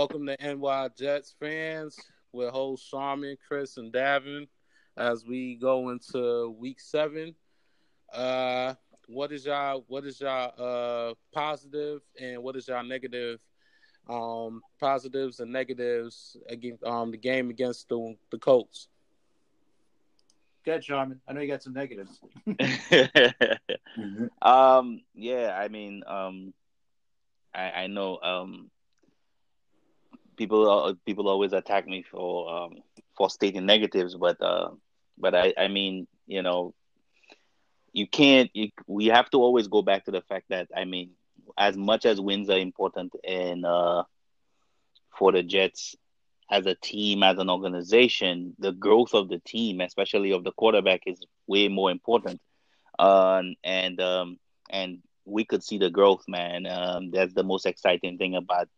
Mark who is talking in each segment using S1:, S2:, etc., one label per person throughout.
S1: welcome to NY Jets fans with host Sharman, Chris, and Davin as we go into week seven. Uh, what is y'all what is y'all uh positive and what is y'all negative um positives and negatives against um the game against the the Colts?
S2: Good, Sharman. I know you got some negatives.
S3: mm-hmm. Um, yeah, I mean, um, I, I know um, people uh, people always attack me for um, for stating negatives, but uh, but I, I mean, you know, you can't. You, we have to always go back to the fact that I mean, as much as wins are important and uh, for the Jets, as a team, as an organization, the growth of the team, especially of the quarterback, is way more important. Um, and um, and we could see the growth, man. Um, that's the most exciting thing about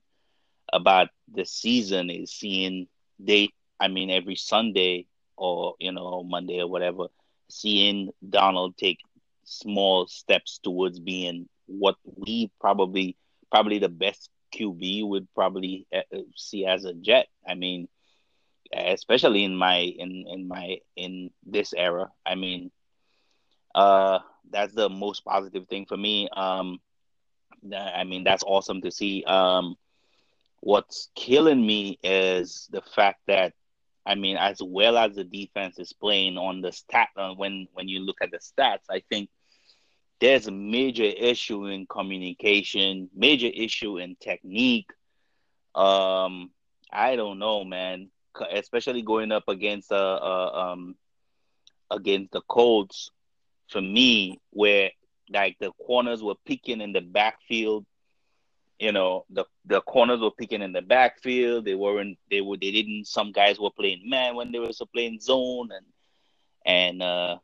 S3: about the season is seeing they. I mean, every Sunday or you know Monday or whatever, seeing Darnold take small steps towards being what we probably probably the best QB would probably uh, uh, see as a Jet. I mean, especially in my in in my in this era. I mean, uh, that's the most positive thing for me. Um, I mean, that's awesome to see. Um, what's killing me is the fact that I mean, as well as the defense is playing on the stat, uh, when when you look at the stats, I think there's a major issue in communication, major issue in technique. Um, I don't know, man. Especially going up against uh, uh um against the Colts, for me, where like the corners were picking in the backfield. You know, the the corners were picking in the backfield. They weren't. They were. They didn't. Some guys were playing man when they were playing zone, and and uh,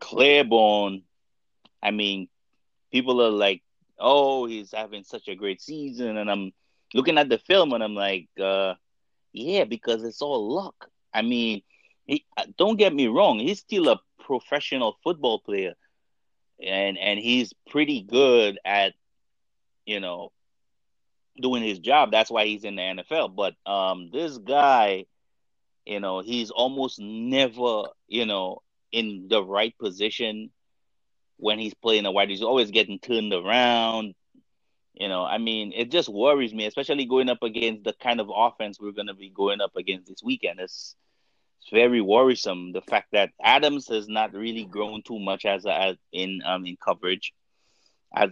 S3: Claiborne I mean, people are like, "Oh, he's having such a great season," and I'm looking at the film and I'm like, uh, "Yeah," because it's all luck. I mean, he, uh, don't get me wrong; he's still a professional football player, and and he's pretty good at, you know, doing his job. That's why he's in the NFL. But um, this guy, you know, he's almost never, you know, in the right position when he's playing a wide, he's always getting turned around. You know, I mean, it just worries me, especially going up against the kind of offense we're going to be going up against this weekend. It's it's very worrisome the fact that Adams has not really grown too much as, as in um in coverage.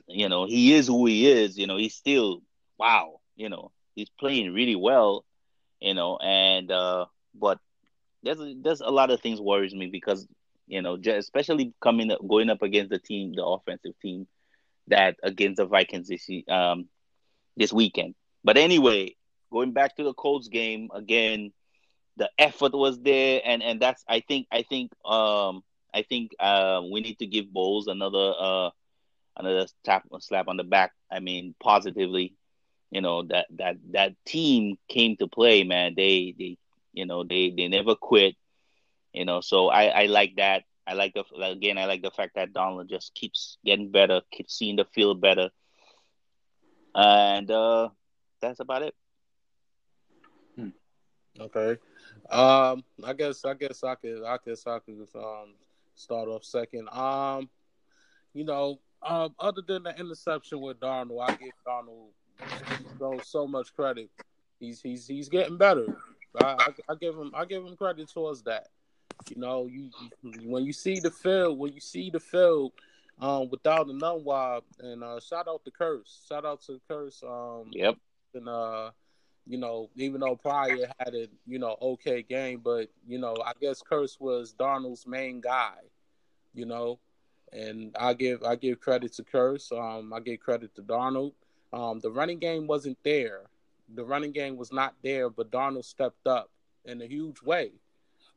S3: You know, he is who he is. You know, he's still wow. You know, he's playing really well. You know, and uh, but there's there's a lot of things worries me because you know, especially coming up, going up against the team, the offensive team that against the Vikings this um this weekend. But anyway, going back to the Colts game again, the effort was there, and and that's I think I think um I think uh, we need to give Bowles another uh another tap slap on the back. I mean positively, you know that that that team came to play, man. They they you know they they never quit you know, so I, I like that. I like the again. I like the fact that Darnold just keeps getting better, keeps seeing the field better, and uh, that's about it.
S1: Hmm. Okay, um, I guess I guess I could I guess I could um start off second. Um, you know, um, other than the interception with Darnold, I give Darnold so so much credit. He's he's he's getting better. I, I, I give him I give him credit towards that. You know, you, you when you see the field, when you see the field um, without Enunwa, and uh, shout out to Kearse, shout out to Kearse. Um,
S3: yep.
S1: And uh, you know, even though Pryor had a you know okay game, but you know, I guess Kearse was Darnold's main guy. You know, and I give I give credit to Kearse. Um, I give credit to Darnold. Um, the running game wasn't there. The running game was not there, but Darnold stepped up in a huge way.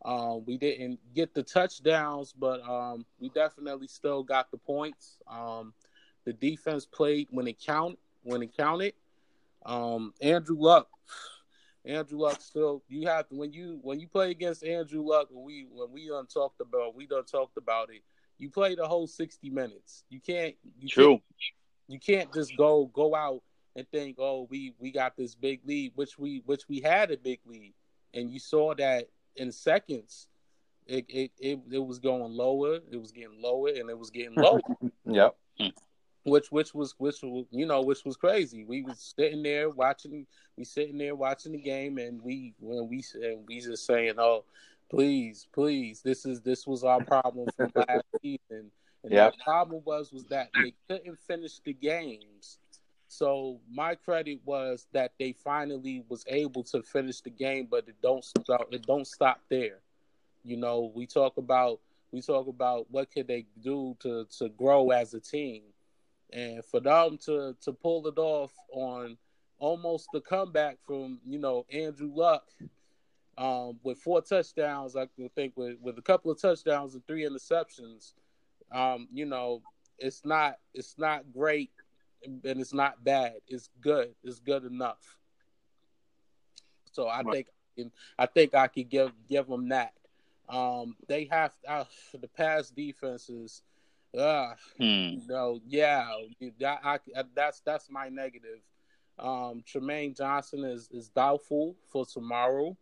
S1: Um, we didn't get the touchdowns, but um, we definitely still got the points. Um, the defense played when it counted. When it counted, um, Andrew Luck. Andrew Luck still. You have to when you when you play against Andrew Luck. We when we done talked about we done talked about it. You play the whole sixty minutes. You can't. You
S3: True.
S1: Can't, you can't just go go out and think, oh, we we got this big lead, which we which we had a big lead, and you saw that in seconds. It it it, it was going lower, it was getting lower, and it was getting lower.
S2: yep.
S1: Which which was which was you know which was crazy. We was sitting there watching, we sitting there watching the game, and we when we and we just saying, oh, please, please, this is this was our problem from last season. And
S2: Yep.
S1: the problem was was that they couldn't finish the games. So my credit was that they finally was able to finish the game, but it don't stop. It don't stop there. You know, we talk about we talk about what could they do to to grow as a team, and for them to to pull it off on almost the comeback from you know Andrew Luck um, with four touchdowns. I think with with a couple of touchdowns and three interceptions. Um, you know, it's not it's not great and it's not bad. It's good. It's good enough. So I
S2: Right.
S1: think I think I could give give them that. Um, they have uh, the past defenses. Uh,
S3: Hmm.
S1: no, yeah, that I, that's that's my negative. Um, Trumaine Johnson is is doubtful for tomorrow.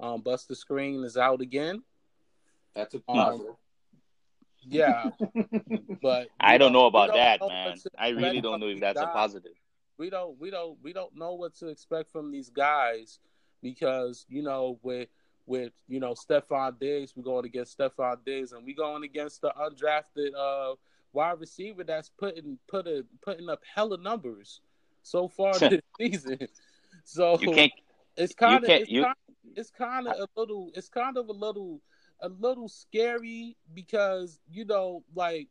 S1: Um, Buster Skrine is out again.
S2: That's a
S1: Um,
S2: positive.
S1: Yeah, but
S3: I don't know
S1: we
S3: about
S1: don't
S3: that,
S1: know
S3: man. I really don't know if
S1: these
S3: that's a positive.
S1: We don't we don't we don't know what to expect from these guys because you know with with you know Stefon Diggs, we're going against Stefon Diggs, and we're going against the undrafted uh wide receiver that's putting putting putting up hella numbers so far this season. So
S3: You can't.
S1: it's kind of
S3: can't- you-
S1: kind it's kind of a little it's kind of a little a little scary because you know like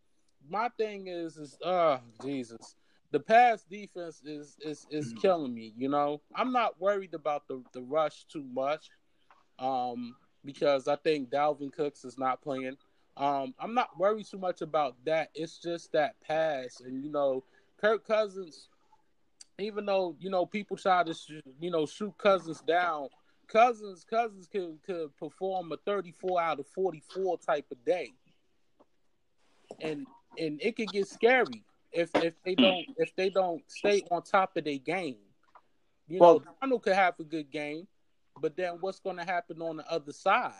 S1: my thing is is uh Jesus. The pass defense is is is killing me you know? I'm not worried about the the rush too much um because I think Dalvin Cooks is not playing. Um I'm not worried too much about that. It's just that pass and you know Kirk Cousins even though you know people try to sh- you know shoot Cousins down, Cousins Cousins could could perform a 34 out of 44 type of day, and and it could get scary if if they don't if they don't stay on top of their game. You
S2: Well-
S1: know, Darnold could have a good game, but then what's going to happen on the other side?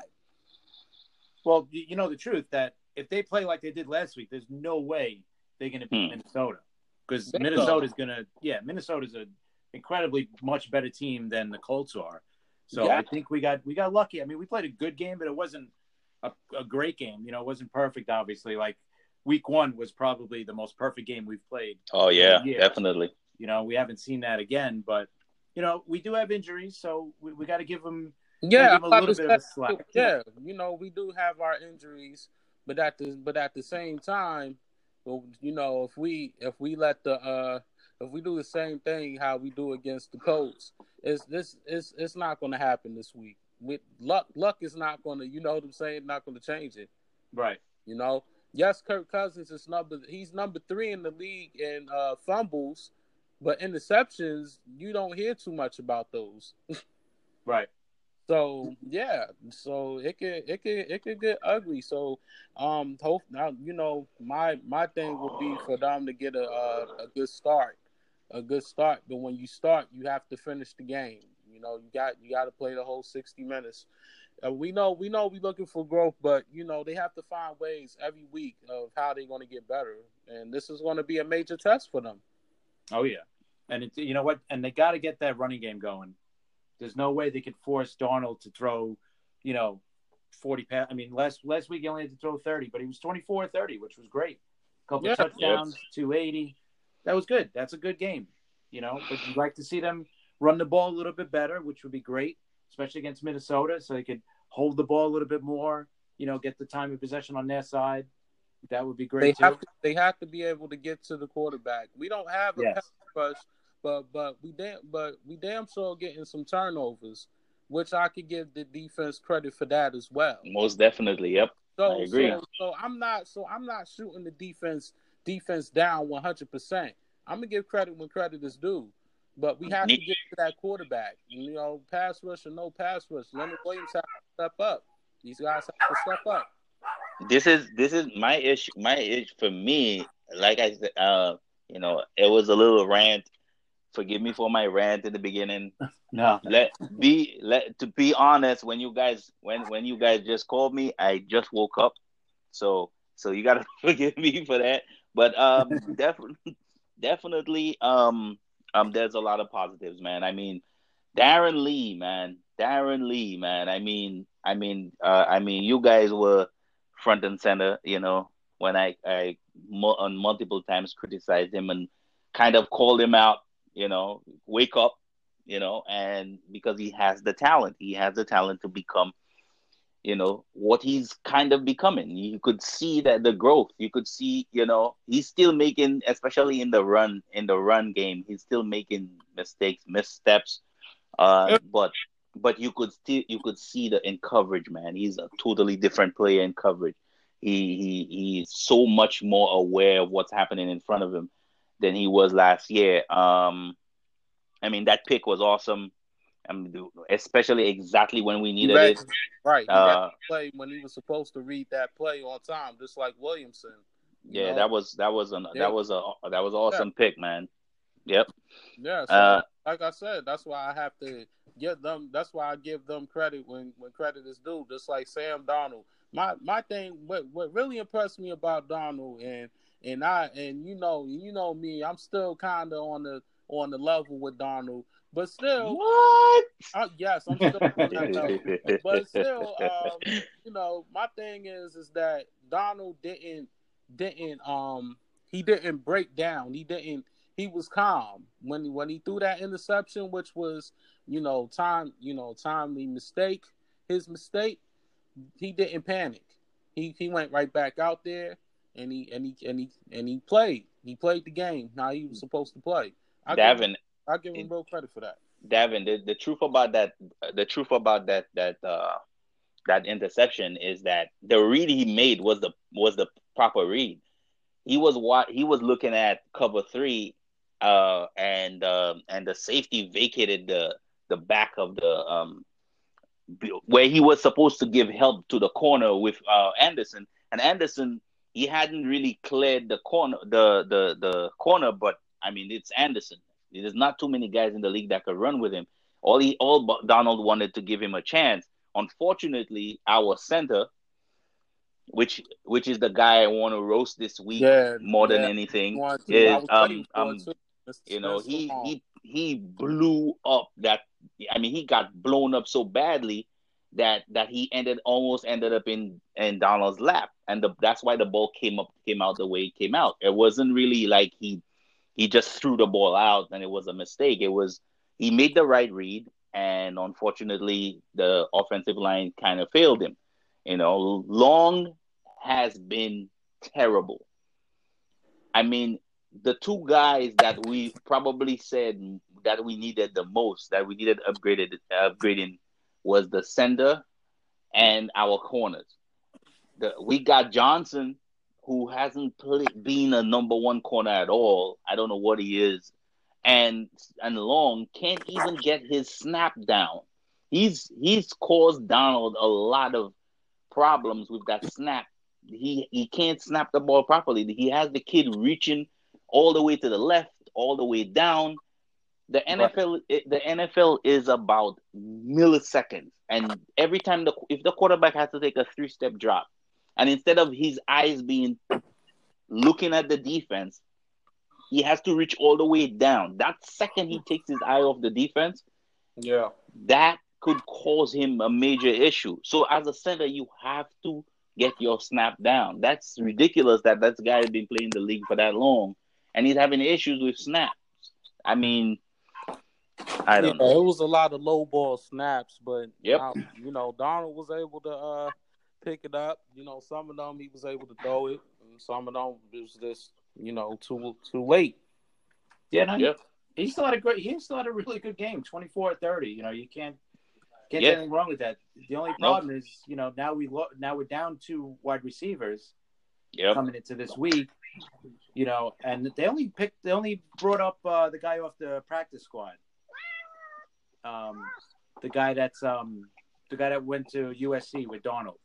S2: Well, you you know the truth that if they play like they did last week, there's no way they're going to beat
S3: Hmm.
S2: Minnesota because
S1: Bingo.
S2: Minnesota's going to yeah Minnesota's a incredibly much better team than the Colts are. So
S1: Yeah.
S2: I think we got we got lucky. I mean, we played a good game, but it wasn't a, a great game. You know, it wasn't perfect. Obviously, like week one was probably the most perfect game we've played.
S3: Oh yeah,
S2: Yeah.
S3: definitely.
S2: You know, we haven't seen that again, but you know, we do have injuries, so we, we got to give them
S1: Yeah,
S2: give 'em a
S1: I'm about
S2: little
S1: to
S2: bit of a slack.
S1: Yeah, you know, we do have our injuries, but at the but at the same time, well, you know, if we if we let the uh if we do the same thing how we do against the Colts, it's this it's it's not going to happen this week. With luck, luck is not going to, you know what I'm saying, not going to change it.
S2: right.
S1: You know, yes, Kirk Cousins is number he's number three in the league in uh, fumbles, but interceptions you don't hear too much about those.
S2: Right.
S1: So yeah, so it could it could it could get ugly. So um, hope now you know my my thing would be for them to get a, a a good start, a good start. But when you start, you have to finish the game. You know you got you got to play the whole sixty minutes. Uh, we know we know we're looking for growth, but you know they have to find ways every week of how they're going to get better, and this is going to be a major test for them.
S2: Oh yeah, and it, you know what? And they got to get that running game going. There's no way they could force Darnold to throw, you know, 40 pass. I mean, last last week he only had to throw 30, but he was 24 30, which was great. A couple
S1: Yeah.
S2: of touchdowns, 280. That was good. That's a good game, you know. But you'd like to see them run the ball a little bit better, which would be great, especially against Minnesota, so they could hold the ball a little bit more. You know, get the time of possession on their side. That would be
S1: They
S2: great too.
S1: have to they have to be able to get to the quarterback. We don't have a
S2: Yes.
S1: pass rush, but but we damn but we damn sure getting some turnovers, which I could give the defense credit for that as well.
S3: Most definitely. Yep.
S1: So
S3: I agree.
S1: so so I'm not so I'm not shooting the defense defense down 100. percent I'm gonna give credit when credit is due, but we have to get to that quarterback. You know, pass rush or no pass rush. Leonard Williams have to step up. These guys have to step up.
S3: This is this is my issue. My issue for me, like I said, uh, you know, it was a little rant forgive me for my rant in the beginning.
S2: No,
S3: let be let to be honest. When you guys when when you guys just called me, I just woke up, so so you gotta forgive me for that. But um, definitely definitely um um there's a lot of positives, man. I mean, Darron Lee, man, Darron Lee, man. I mean, I mean, uh, I mean, you guys were front and center, you know, when I I on multiple times criticized him and kind of called him out, you know, wake up, you know, and because he has the talent, he has the talent to become, you know, what he's kind of becoming. You could see that the growth. You could see, you know, he's still making, especially in the run in the run game, he's still making mistakes, missteps. Uh, but but you could still you could see the in coverage, man. He's a totally different player in coverage. He he he's so much more aware of what's happening in front of him than he was last year. Um, I mean that pick was awesome. I mean, especially exactly when we needed read, it.
S1: Right, uh, play when he was supposed to read that play on time, just like Williamson.
S3: Yeah, know? that was that was an yeah. that was a that was awesome yeah. pick, man. Yep.
S1: Yeah. So, uh, like I said, that's why I have to give them. That's why I give them credit when when credit is due. Just like Sam Darnold. My my thing. What what really impressed me about Darnold and and I and you know you know me. I'm still kind of on the on the level with Darnold. But still,
S3: what?
S1: Uh, yes, I'm still. but still, um, you know, my thing is, is that Darnold didn't, didn't, um, he didn't break down. He didn't, he was calm when when he threw that interception, which was you know time you know timely mistake, his mistake. He didn't panic. He he went right back out there and he and he and he and he played. He played the game how he was supposed to play.
S3: I Davin,
S1: I give him real credit for that.
S3: Davin, the, the truth about that, the truth about that that uh that interception is that the read he made was the was the proper read. He was what he was looking at cover three uh, and uh, and the safety vacated the the back of the um, where he was supposed to give help to the corner with uh, Anderson, and Anderson he hadn't really cleared the corner the the the corner, but I mean it's Anderson. There's not too many guys in the league that could run with him. All he all Darnold wanted to give him a chance. Unfortunately, our center, which which is the guy I want to roast this week yeah, more yeah. than anything, is um um you know, he he he blew up that. I mean, he got blown up so badly that that he ended almost ended up in in Darnold's lap, and the, that's why the ball came up came out the way it came out. It wasn't really like he he just threw the ball out and it was a mistake. It was he made the right read, and unfortunately, the offensive line kind of failed him. You know, Long has been terrible. I mean, the two guys that we probably said that we needed the most, that we needed upgraded upgrading, was the sender and our corners. The, we got Johnson, who hasn't played, been a number one corner at all. I don't know what he is, and and Long can't even get his snap down. He's he's caused Darnold a lot of problems with that snap. He he can't snap the ball properly. He has the kid reaching all the way to the left, all the way down. The NFL, right. Eh, the NFL is about milliseconds, and every time the if the quarterback has to take a three step drop, and instead of his eyes being looking at the defense, he has to reach all the way down. That second he takes his eye off the defense,
S1: yeah,
S3: that could cause him a major issue. So as a center, you have to get your snap down. That's ridiculous that that guy has been playing the league for that long and he's having issues with snaps. I mean, I don't yeah, know.
S1: It was a lot of low ball snaps, but yep. Um, you know, Darnold was able to uh, pick it up. You know, some of them he was able to throw it, and some of them it was just you know too too late.
S2: Yeah, no, yep. he, he still had a great. He still had a really good game, 24-30. You know, you can't get yep. anything wrong with that. The only problem nope. is, you know, now we lo- now we're down two wide receivers yep. coming into this week you know, and they only picked, they only brought up uh, the guy off the practice squad. Um, the guy that's um, the guy that went to USC with Darnold.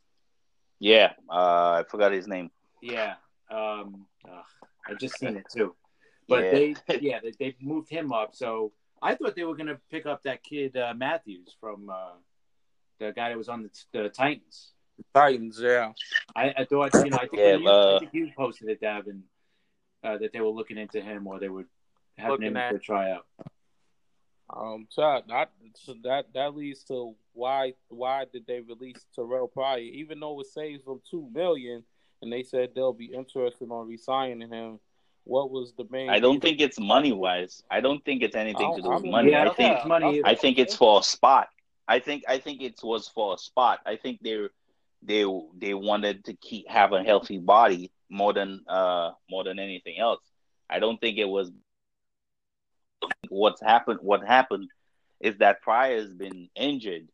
S3: Yeah, uh, I forgot his name.
S2: Yeah, um, I just seen it too. But yeah. they, yeah, they, they moved him up. So I thought they were going to pick up that kid uh, Matthews from uh, the guy that was on the, the Titans.
S1: The Titans, yeah.
S2: I, I, thought, you know, I think, yeah, you, uh, I think you posted it, Davin, uh, that they were looking into him or they would have him for a tryout.
S1: Um, so that so that that leads to why why did they release Terrelle Pryor? Even though it saves them two million, and they said they'll be interested on resigning him. What was the main?
S3: I don't think it's money wise. I don't think it's anything to do with money. Yeah, I think yeah, money. I think it's for a spot. I think I think it was for a spot. I think they they they wanted to keep have a healthy body more than uh more than anything else. I don't think it was what's happened what happened is that Pryor has been injured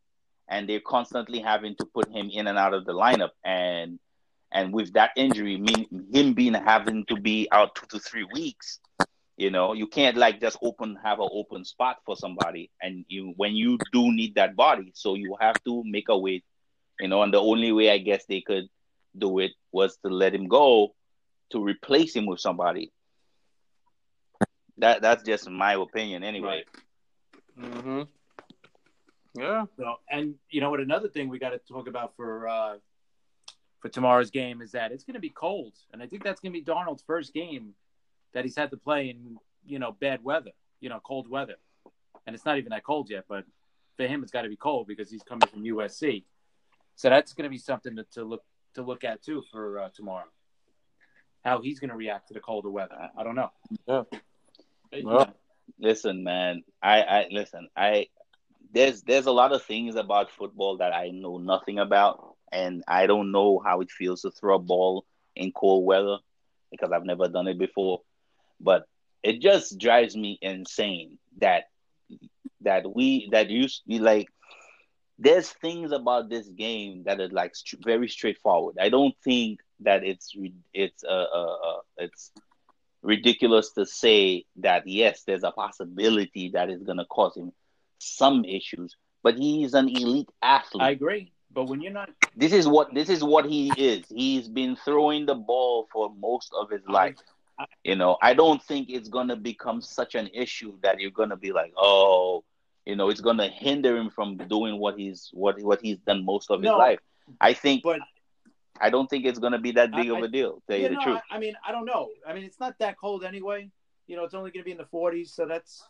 S3: and they're constantly having to put him in and out of the lineup. And and with that injury mean him being having to be out two to three weeks you know you can't like just open have an open spot for somebody. And you when you do need that body so you have to make a way you know and the only way i guess they could do it was to let him go to replace him with somebody that that's just my opinion, anyway.
S1: Right. Mm-hmm. Yeah.
S2: So, and you know what? Another thing we got to talk about for uh, for tomorrow's game is that it's going to be cold, and I think that's going to be Darnold's first game that he's had to play in you know bad weather, you know cold weather, and it's not even that cold yet. But for him, it's got to be cold because he's coming from USC. So that's going to be something to, to look to look at too for uh, tomorrow. How he's going to react to the colder weather, I, I don't know.
S1: Yeah.
S3: Well, listen, man. I, I listen. I there's there's a lot of things about football that I know nothing about, and I don't know how it feels to throw a ball in cold weather because I've never done it before. But it just drives me insane that that we that used to be like there's things about this game that are like st- very straightforward. I don't think that it's it's uh, uh, uh it's ridiculous to say that yes, there's a possibility that is going to cause him some issues, but he's an elite athlete. I
S2: agree, but when you're not,
S3: this is what this is what he is. He's been throwing the ball for most of his life. I, I, you know, I don't think it's going to become such an issue that you're going to be like, oh, you know, it's going to hinder him from doing what he's what what he's done most of no, his life. I think,
S2: but
S3: I don't think it's going to be that big I, of a deal. Tell you, the truth.
S2: I, I, mean, I don't know. I mean, it's not that cold anyway. You know, it's only going to be in the 40s, so that's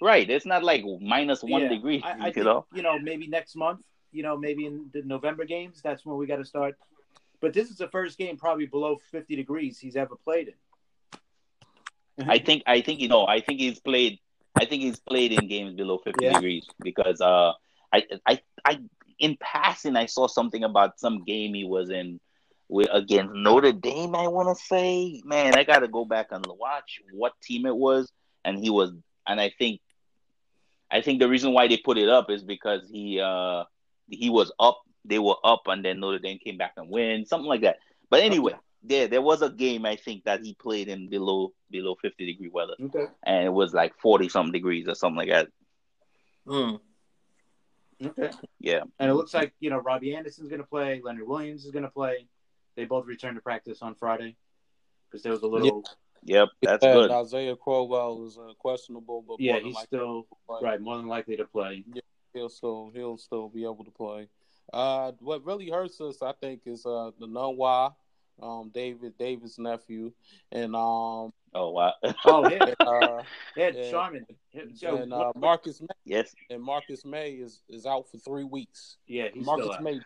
S3: right. It's not like minus one yeah, degree. I
S2: you think, know, you know, maybe next month. You know, maybe in the November games, that's when we got to start. But this is the first game probably below 50 degrees he's ever played
S3: in. I think. I think you know. I think he's played. I think he's played in games below 50 yeah. degrees because uh, I, I, I in passing, I saw something about some game he was in with against Notre Dame. I want to say, man, I got to go back and watch what team it was, and he was, and I think, I think the reason why they put it up is because he, uh, he was up, they were up, and then Notre Dame came back and win, something like that. But anyway, okay. there there was a game I think that he played in below below fifty degree weather,
S2: okay.
S3: and it was like forty something degrees or something like that.
S2: Mm. Okay.
S3: Yeah.
S2: And it looks like, you know, Robbie Anderson's going to play. Leonard Williams is going to play. They both returned to practice on Friday because there was a little.
S3: Yep, that's yeah, good.
S1: Isaiah Crowell is uh, questionable, but
S2: yeah, he's still right, more than likely to play.
S1: Yeah, he'll still he'll still be able to play. Uh, what really hurts us, I think, is uh, the Nunwa, um, David David's nephew, and um,
S3: Oh wow!
S2: oh yeah, uh, yeah, Sharman.
S1: And uh, Marcus Maye.
S3: Yes.
S1: And Marcus Maye is, is out for three weeks.
S2: Yeah, he's
S1: Marcus Maye.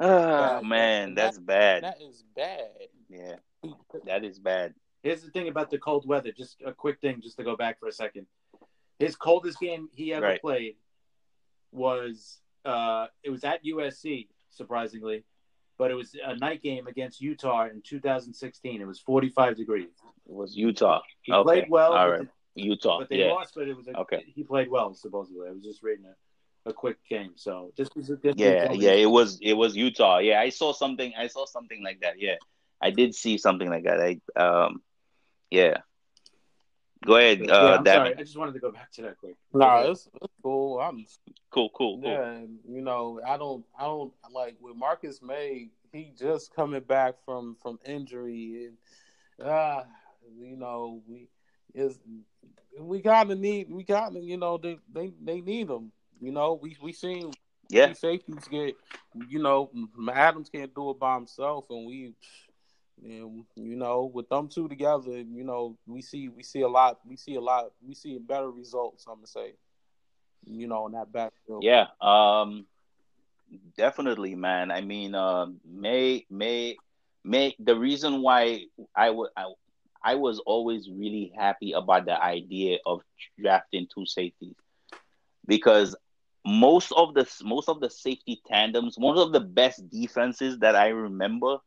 S3: Oh man, that's
S1: that,
S3: bad.
S1: That is bad.
S3: Yeah, that is bad.
S2: Here's the thing about the cold weather. Just a quick thing, just to go back for a second. His coldest game he ever right. played was uh, it was at USC, surprisingly, but it was a night game against Utah in 2016. It was 45 degrees.
S3: It was Utah.
S2: He okay. played well.
S3: All right. Utah.
S2: But they
S3: yeah.
S2: lost, but it was a, okay. He played well, supposedly. I was just reading a, a quick game, so this was a
S3: good. Yeah, yeah. It was it was Utah. Yeah, I saw something. I saw something like that. Yeah, I did see something like that. I um, yeah. Go ahead, yeah, uh,
S2: I'm sorry. I just wanted to go back to that quick.
S1: No, nah, it's, it's cool. I'm
S3: cool, cool, cool.
S1: Yeah, you know, I don't, I don't like with Marcus Maye. He just coming back from from injury, and uh, you know, we is we gotta need we gotta you know they they, they need them. You know we we seen
S3: yeah
S1: safeties get you know Adams can't do it by himself, and we. And you know, with them two together, you know, we see we see a lot, we see a lot, we see better results. I'm gonna say, you know, in that backfield.
S3: Yeah, um, definitely, man. I mean, uh, Maye Maye Maye. The reason why I would I, I was always really happy about the idea of drafting two safeties because most of the most of the safety tandems, one of the best defenses that I remember,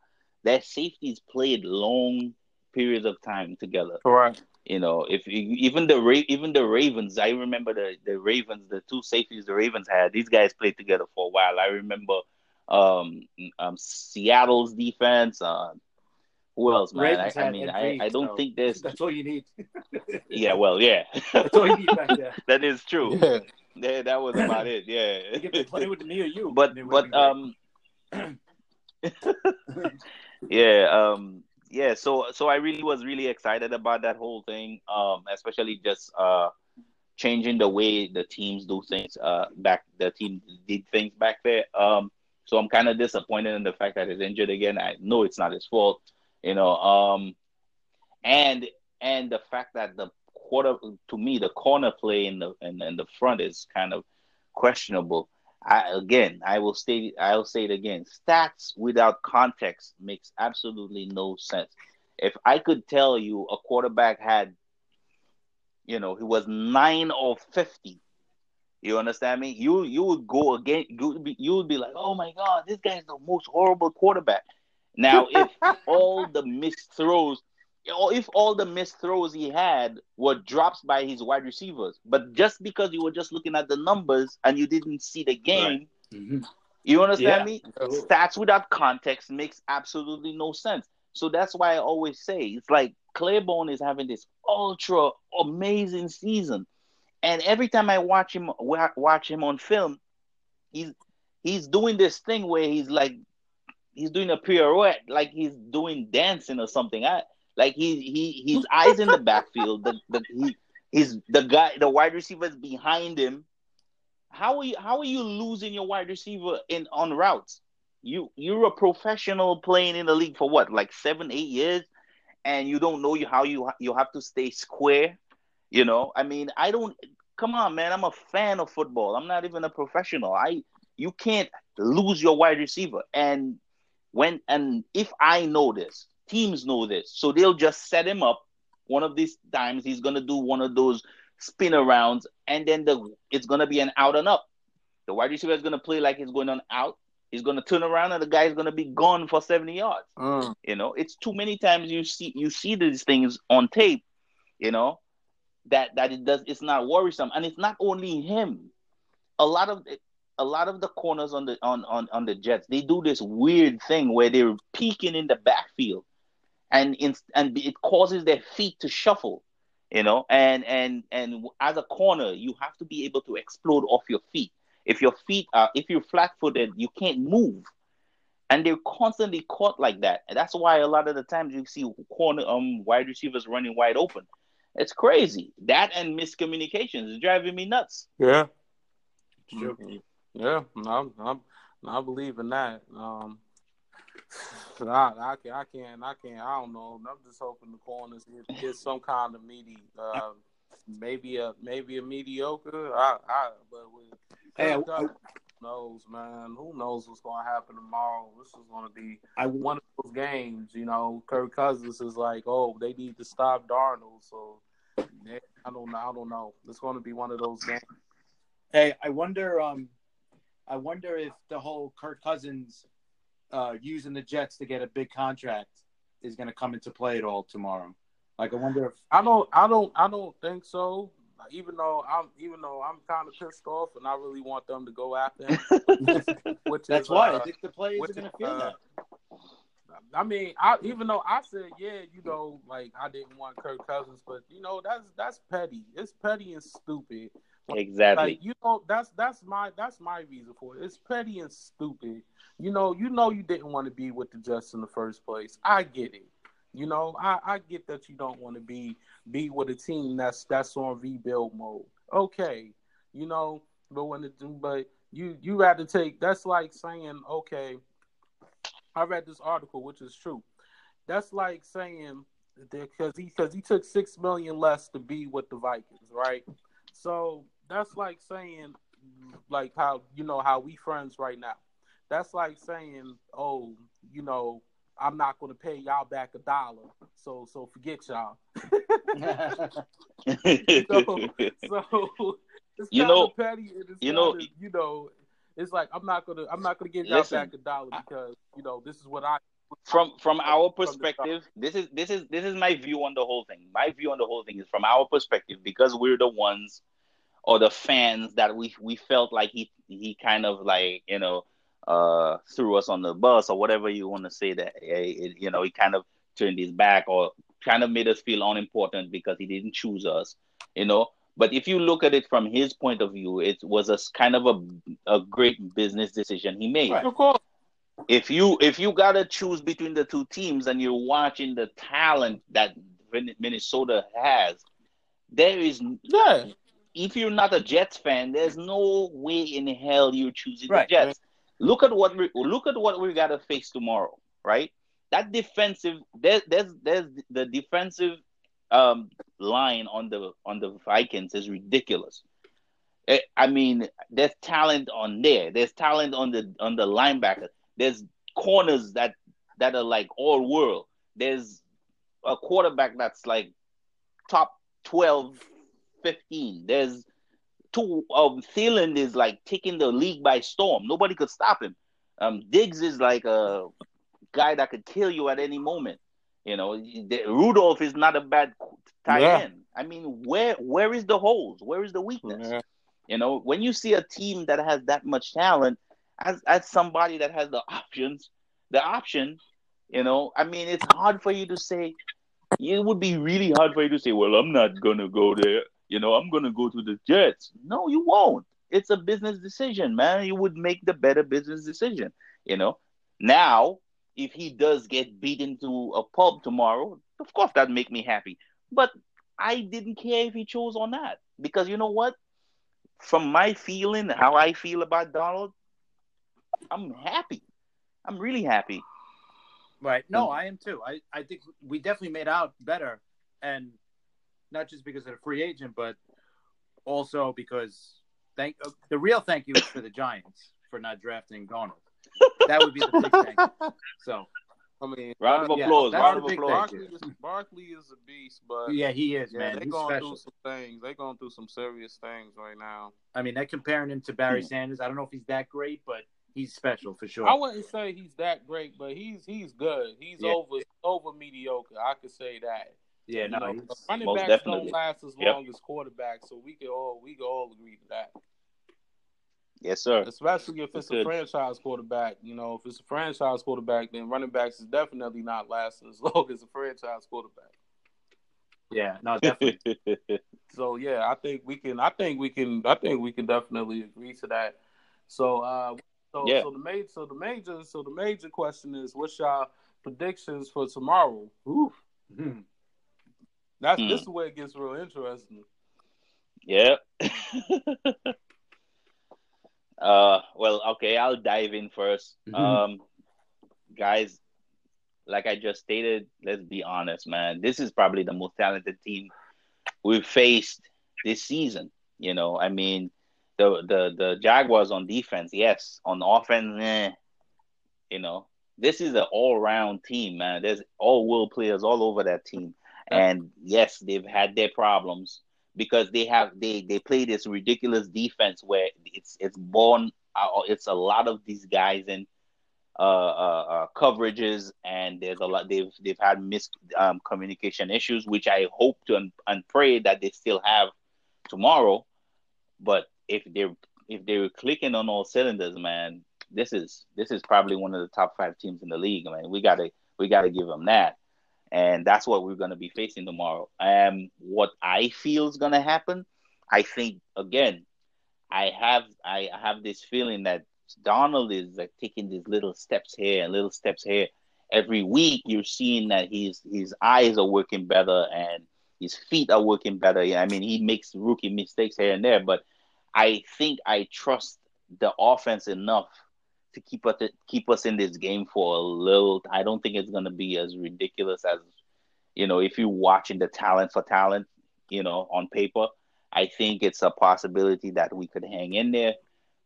S3: their safeties played long periods of time together.
S1: Correct.
S3: You know, if even the even the Ravens, I remember the the Ravens, the two safeties the Ravens had. These guys played together for a while. I remember um, um Seattle's defense. Uh, who else, man? I, I, mean, I, I don't so think there's.
S2: That's all you need.
S3: yeah, well, yeah.
S2: that's all you need back there.
S3: that is true. Yeah. yeah, that was about it. Yeah.
S2: You get to play with me or you.
S3: But but um. yeah, um, yeah. So so I really was really excited about that whole thing. Um, especially just uh changing the way the teams do things. Uh, back the team did things back there. Um, so I'm kind of disappointed in the fact that he's injured again. I know it's not his fault you know um and and the fact that the quarter to me the corner play in the in, in the front is kind of questionable I, again i will say i'll say it again. Stats without context makes absolutely no sense. If i could tell you a quarterback had you know he was 9 or 50 you understand me? You you would go again you would be, you would be like oh my god this guy is the most horrible quarterback. Now, if all the missed throws, if all the missed throws he had were drops by his wide receivers, but just because you were just looking at the numbers and you didn't see the game, right. mm-hmm. you understand yeah. me? Stats without context makes absolutely no sense. So that's why I always say it's like Claiborne is having this ultra amazing season, and every time I watch him watch him on film, he's he's doing this thing where he's like he's doing a pirouette like he's doing dancing or something. I like he he his eyes in the backfield. The the he he's the guy the wide receivers behind him. How are you how are you losing your wide receiver in on routes? You you're a professional playing in the league for what like seven eight years, and you don't know you how you you have to stay square. You know, I mean, I don't. Come on, man. I'm a fan of football. I'm not even a professional. I you can't lose your wide receiver, and when and if I know this, teams know this, so they'll just set him up. One of these times he's gonna do one of those spin arounds, and then the it's gonna be an out and up. The wide receiver is gonna play like he's going on out. He's gonna turn around and the guy's gonna be gone for 70 yards. Mm. You know, it's too many times you see you see these things on tape, you know, that that it does it's not worrisome. And it's not only him. A lot of a lot of the corners on the on, on on the Jets, they do this weird thing where they're peeking in the backfield, and in, and it causes their feet to shuffle, you know. And and and as a corner, you have to be able to explode off your feet. If your feet are if you're flat footed, you can't move, and they're constantly caught like that. And that's why a lot of the times you see corner um wide receivers running wide open. It's crazy. That and miscommunications is driving me nuts.
S1: Yeah. Mm-hmm. Yeah, I'm, I'm, I believe in that. Um, I, I can, I can, I can. I don't know. I'm just hoping the corners get, get some kind of meaty, uh, maybe a maybe a mediocre. I, I but with hey, who knows, man? Who knows what's going to happen tomorrow? This is going to be I, one of those games. You know, Kirk Cousins is like, oh, they need to stop Darnold. So yeah, I don't know. I don't know. It's going to be one of those games.
S2: Hey, I wonder. Um, I wonder if the whole Kirk Cousins uh, using the Jets to get a big contract is going to come into play at all tomorrow. Like, I wonder if
S1: I don't, I don't, I don't think so. Even though I'm, even though I'm kind of pissed off, and I really want them to go after him.
S2: which That's is, why uh, I think the players are going to feel uh, that.
S1: I mean, I even though I said, yeah, you know, like I didn't want Kirk Cousins, but you know, that's that's petty. It's petty and stupid
S3: Exactly.
S1: Like you know, that's that's my that's my reason for it. It's petty and stupid. You know, you know you didn't want to be with the Jets in the first place. I get it. You know, I, I get that you don't want to be be with a team that's that's on rebuild mode. Okay, you know, but when it but you you had to take that's like saying okay. I read this article, which is true. That's like saying because he because he took six million less to be with the Vikings, right? So that's like saying like how you know how we friends right now. That's like saying, oh, you know, I'm not going to pay y'all back a dollar, so so forget y'all. so, so it's
S3: you know,
S1: petty. It's
S3: you know,
S1: of, you know, it's like I'm not gonna I'm not gonna give y'all back a dollar because you know this is what I.
S3: From from our perspective, this is this is this is my view on the whole thing. My view on the whole thing is from our perspective because we're the ones or the fans that we we felt like he he kind of like you know uh threw us on the bus or whatever you want to say that it, you know he kind of turned his back or kind of made us feel unimportant because he didn't choose us you know? But if you look at it from his point of view it was a kind of a, a great business decision he made.
S1: Right, of course.
S3: If you if you gotta choose between the two teams and you're watching the talent that Minnesota has, there is
S1: yeah
S3: if you're not a Jets fan, there's no way in hell you're choosing right, the Jets. Right. Look at what we look at what we gotta face tomorrow, right? That defensive there's there's there's the defensive um, line on the on the Vikings is ridiculous. Eh, I mean, there's talent on there. There's talent on the on the linebacker. There's corners that that are like all world. There's a quarterback that's like top 12 15. There's two um Thielen is like taking the league by storm. Nobody could stop him. Um Diggs is like a guy that could kill you at any moment. You know, the, Rudolph is not a bad tight yeah. end. I mean, where where is the holes? Where is the weakness? Yeah. You know, when you see a team that has that much talent, as as somebody that has the options, the option, you know, I mean, it's hard for you to say. It would be really hard for you to say, "Well, I'm not gonna go there." You know, I'm going to go to the Jets. No, you won't. It's a business decision, man. You would make the better business decision, you know. Now, if he does get beaten to a pub tomorrow, of course that'd make me happy. But I didn't care if he chose or not because you know what? From my feeling, how I feel about Darnold, I'm happy. I'm really happy.
S2: Right. No, mm. I am too. I, I think we definitely made out better. And not just because of the free agent, but also because thank uh, the real thank you is for the Giants for not drafting Darnold. That would be the big thing. So.
S1: I mean,
S3: round of applause. Yeah, round of applause.
S1: Barkley is, Barkley is a beast, but
S2: yeah, he is,
S1: yeah,
S2: man.
S1: They're going special. through some things. They're going through some serious things right now.
S2: I mean, they're comparing him to Barry hmm. Sanders. I don't know if he's that great, but he's special for sure.
S1: I wouldn't say he's that great, but he's he's good. He's yeah. over over mediocre. I could say that.
S2: Yeah, no,
S1: know, running backs definitely. don't last as long yep. as quarterbacks, so we can all we can all agree to that.
S3: Yes, sir.
S1: Especially if it's, it's a good. franchise quarterback. You know, if it's a franchise quarterback, then running backs is definitely not lasting as long as a franchise quarterback.
S2: Yeah, no, definitely.
S1: so yeah, I think we can. I think we can. I think we can definitely agree to that. So, uh, so, yeah. so the major, so the major, so the major question is, what's your predictions for tomorrow?
S2: Ooh. Mm-hmm.
S1: That's hmm. this is where it gets real interesting.
S3: Yeah. uh well okay, I'll dive in 1st mm-hmm. Um guys, like I just stated, let's be honest, man. This is probably the most talented team we've faced this season. You know, I mean the the the Jaguars on defense, yes. On offense, eh, you know, this is an all round team, man. There's all world players all over that team. And yes, they've had their problems because they have they they play this ridiculous defense where it's it's born uh, it's a lot of these guys in uh, uh, uh, coverages and there's a lot they've they've had miscommunication um, issues which I hope to and, and pray that they still have tomorrow. But if they're if they were clicking on all cylinders, man, this is this is probably one of the top five teams in the league. I mean, we gotta we gotta give them that and that's what we're going to be facing tomorrow. Um, what I feel is going to happen, I think again, I have I have this feeling that Darnold is like taking these little steps here and little steps here, every week you're seeing that his his eyes are working better and his feet are working better. Yeah, I mean, he makes rookie mistakes here and there, but I think I trust the offense enough to keep us keep us in this game for a little. I don't think it's going to be as ridiculous as you know if you're watching the talent for talent, you know, on paper. I think it's a possibility that we could hang in there,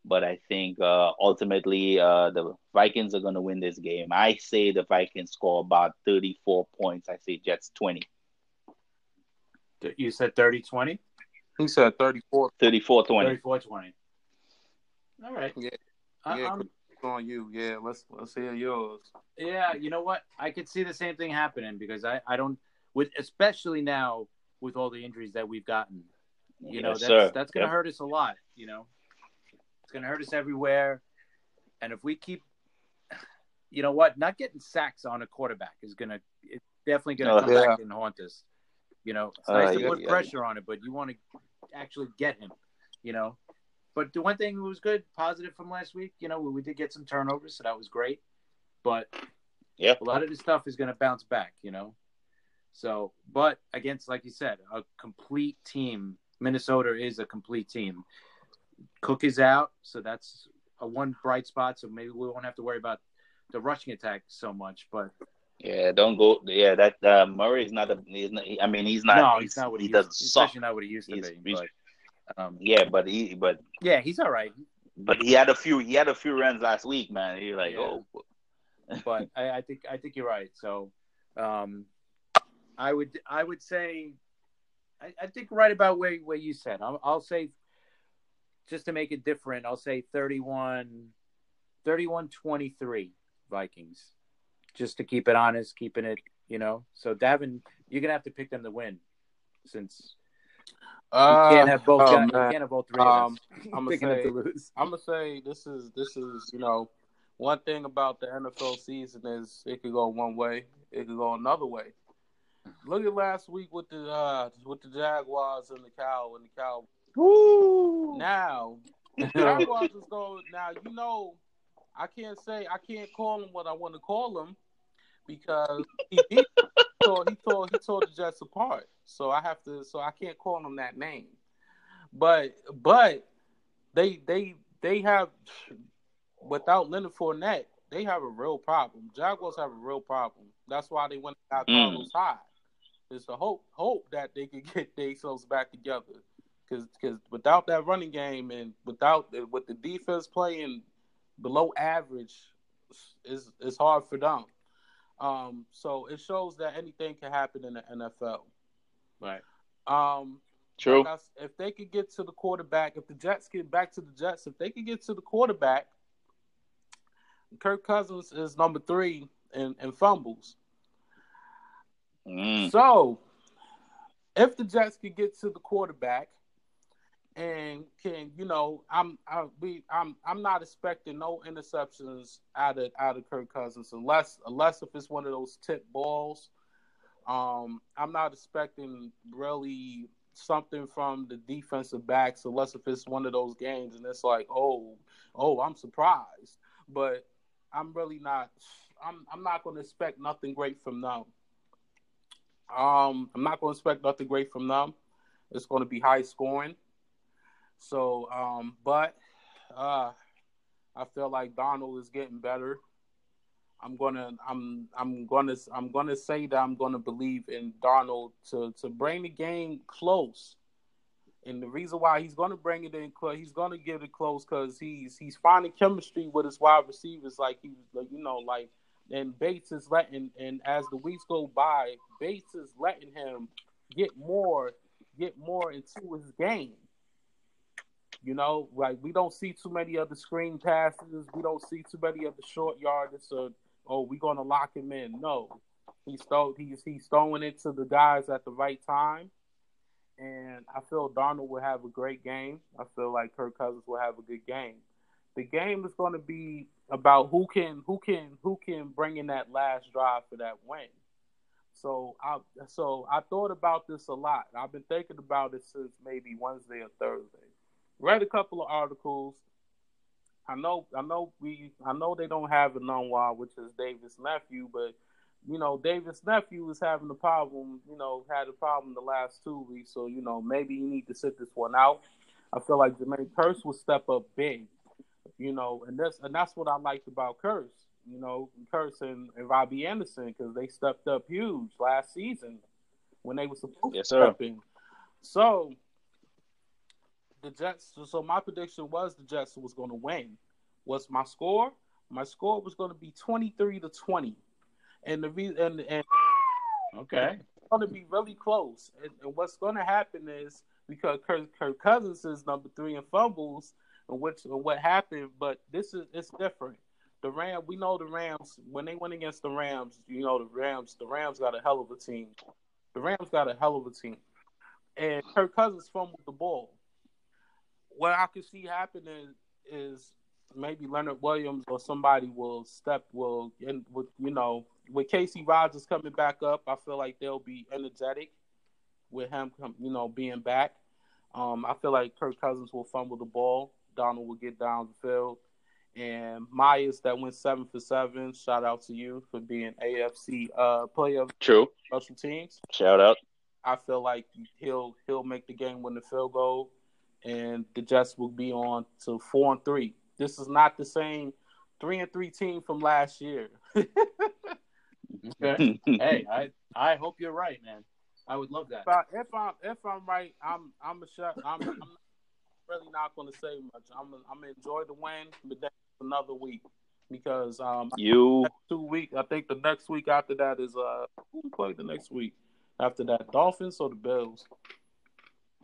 S3: but I think uh, ultimately uh, the Vikings are going to win this game. I say the Vikings score about 34 points. I say Jets 20.
S2: You said 30 20?
S1: He said 34
S3: 34 20.
S2: 34 20. All right.
S1: Yeah.
S2: I,
S1: Yeah,
S2: I'm-
S1: on you. Yeah, let's let's hear yours.
S2: yeah, you know what? I could see the same thing happening because I, I don't with especially now with all the injuries that we've gotten. You know,
S3: Yes,
S2: that's
S3: sir.
S2: that's gonna
S3: Yep.
S2: hurt us a lot, you know. It's gonna hurt us everywhere. And if we keep you know what, not getting sacks on a quarterback is gonna it's definitely gonna
S3: Oh,
S2: come
S1: yeah.
S2: back and haunt us. You know, it's
S3: Uh,
S2: nice to
S3: yeah,
S2: put
S3: yeah.
S2: pressure on it, but you want to actually get him, you know. But the one thing was good, positive from last week, you know, we did get some turnovers, so that was great. But
S3: yeah,
S2: a lot of this stuff is going to bounce back, you know. So, but against, like you said, a complete team. Minnesota is a complete team. Cook is out, so that's a one bright spot. So maybe we won't have to worry about the rushing attack so much. But
S3: Yeah, don't go. Yeah, that uh, Murray is not a. He's not, I mean, he's not.
S2: no, he's not what he,
S3: he doesn't suck.
S2: especially not what he used to
S3: He's-
S2: be.
S3: he's-
S2: um,
S3: Yeah, but he but
S2: yeah, he's all right.
S3: but he had a few he had a few runs last week, man. You're like,
S2: Yeah.
S3: oh,
S2: but I, I think I think you're right. So, um, I would I would say, I, I think right about where where you said. I'll, I'll say, just to make it different, I'll say 31, 31-23 Vikings, just to keep it honest, keeping it you know. So Davin, you're gonna have to pick them to win, since
S1: Uh,
S2: you can't have both. guys, you can't have both three
S1: Um, I'ma say-
S2: to.
S1: I'm gonna say this is this is you know one thing about the NFL season is it could go one way, it could go another way. Look at last week with the uh, with the Jaguars and the Cow and the Cow.
S3: woo.
S1: Now Jaguars is going now. You know, I can't say I can't call him what I want to call him because he he tore he tore he tore the Jets apart. So I have to. So I can't call them that name. But but they they they have without Leonard Fournette, they have a real problem. Jaguars have a real problem. That's why they went and got
S3: Mm.
S1: Carlos Hyde. It's a hope hope that they could get themselves back together. Because because without that running game and without with the defense playing below average, is it's hard for them. Um, so it shows that anything can happen in the NFL.
S2: Right.
S1: Um,
S3: True.
S1: like I s- if they could get to the quarterback, if the Jets get back to the Jets, if they could get to the quarterback, Kirk Cousins is number three in, in fumbles.
S3: Mm.
S1: So, if the Jets could get to the quarterback and can, you know, I'm I, we I'm I'm not expecting no interceptions out of out of Kirk Cousins unless unless if it's one of those tip balls. Um, I'm not expecting really something from the defensive backs unless if it's one of those games and it's like, oh, oh, I'm surprised. But I'm really not I'm I'm not gonna expect nothing great from them. Um, I'm not going to expect nothing great from them. It's going to be high scoring. So, um, but uh, I feel like Darnold is getting better. I'm gonna, I'm, I'm gonna, I'm gonna say that I'm gonna believe in Darnold to to bring the game close. And the reason why he's gonna bring it in close, he's gonna get it close because he's he's finding chemistry with his wide receivers, like he, like you know, like and Bates is letting and as the weeks go by, Bates is letting him get more get more into his game. You know, like we don't see too many other screen passes, we don't see too many other the short yardage or oh we're gonna lock him in. No. He's throw he's he's throwing it to the guys at the right time. And I feel Darnold will have a great game. I feel like Kirk Cousins will have a good game. The game is going to be about who can who can who can bring in that last drive for that win. So I so I thought about this a lot. I've been thinking about it since maybe Wednesday or Thursday. Read a couple of articles, I know, I know we, I know they don't have Enunwa, which is Davis' nephew, but you know, Davis' nephew is having a problem. You know, had a problem the last two weeks, so you know maybe you need to sit this one out. I feel like Jermaine Kearse will step up big. You know, and that's and that's what I liked about Kearse, You know, Kearse and, and Robbie Anderson because they stepped up huge last season when they were supposed
S3: yes,
S1: to step in. So the Jets. So my prediction was the Jets was going to win. What's my score? My score was going to be twenty three to twenty, and the reason and, and
S2: okay,
S1: it's going to be really close. And, and what's going to happen is because Kirk, Kirk, Cousins is number three in fumbles, and which and what happened. But this is it's different. The Ram, we know the Rams when they went against the Rams. You know the Rams. The Rams got a hell of a team. The Rams got a hell of a team, and Kirk Cousins fumbled the ball what I could see happening is maybe Leonard Williams or somebody will step will and with you know with Kacy Rodgers coming back up, I feel like they'll be energetic with him, you know, being back. Um, I feel like Kirk Cousins will fumble the ball. Darnold will get down the field. And Myers that went seven for seven. Shout out to you for being AFC uh, player of
S3: True.
S1: special teams.
S3: Shout out.
S1: I feel like he'll he'll make the game win the field goal and the Jets will be on to four and three. This is not the same three and three team from last year.
S2: okay. hey, I I hope you're right, man. I would love that.
S1: If, I, if I'm if I'm right, I'm I'm a shut. I'm, I'm really not going to say much. I'm I'm gonna enjoy the win, but that's another week because um
S3: you
S1: two week. I think the next week after that is uh who we play the next week after that Dolphins or the Bills.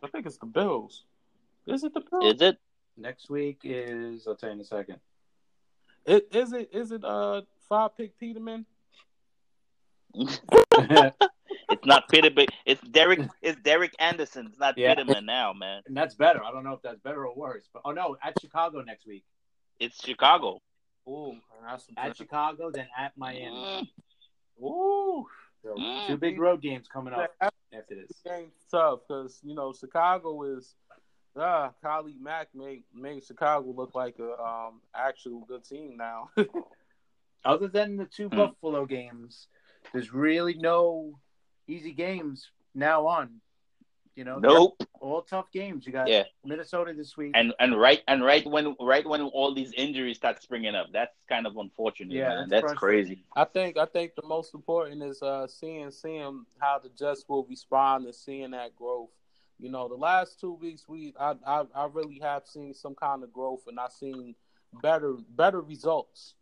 S1: I think it's the Bills. Is it the Bills?
S3: Is it?
S2: Next week is I'll tell you in a second.
S1: It, is it is it uh five pick Peterman?
S3: it's not Peterman. It's Derek. It's Derek Anderson. It's not yeah. Peterman now, man.
S2: And that's better. I don't know if that's better or worse. But oh no, at Chicago next week.
S3: It's Chicago.
S1: Ooh,
S2: at Chicago, then at Miami.
S1: Mm. Ooh,
S2: so, mm. two big road games coming up after this.
S1: Game's tough because you know Chicago is Ah, Khalil Mack made made Chicago look like a um actual good team now.
S2: Other than the two mm. Buffalo games, there's really no easy games now on. You know,
S3: nope.
S2: All tough games. You got
S3: yeah.
S2: Minnesota this week,
S3: and and right and right when right when all these injuries start springing up, that's kind of unfortunate. Yeah, man. that's, that's crazy.
S1: I think I think the most important is uh seeing seeing how the Jets will respond and seeing that growth you know, the last two weeks we I, I I really have seen some kind of growth and I've seen better better results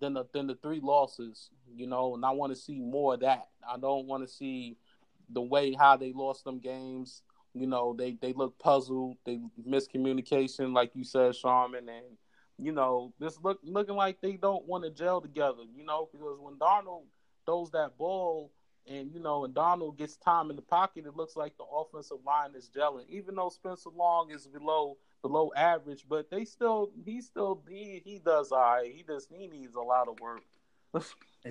S1: than the than the three losses, you know, and I want to see more of that. I don't want to see the way how they lost them games. You know, they they look puzzled, they miscommunication, like you said, Sharman, and you know, this look looking like they don't want to gel together. You know, because when Darnold throws that ball and you know, and Darnold gets time in the pocket, it looks like the offensive line is gelling. Even though Spencer Long is below below average, but they still he still he he does all right. He does he needs a lot of work.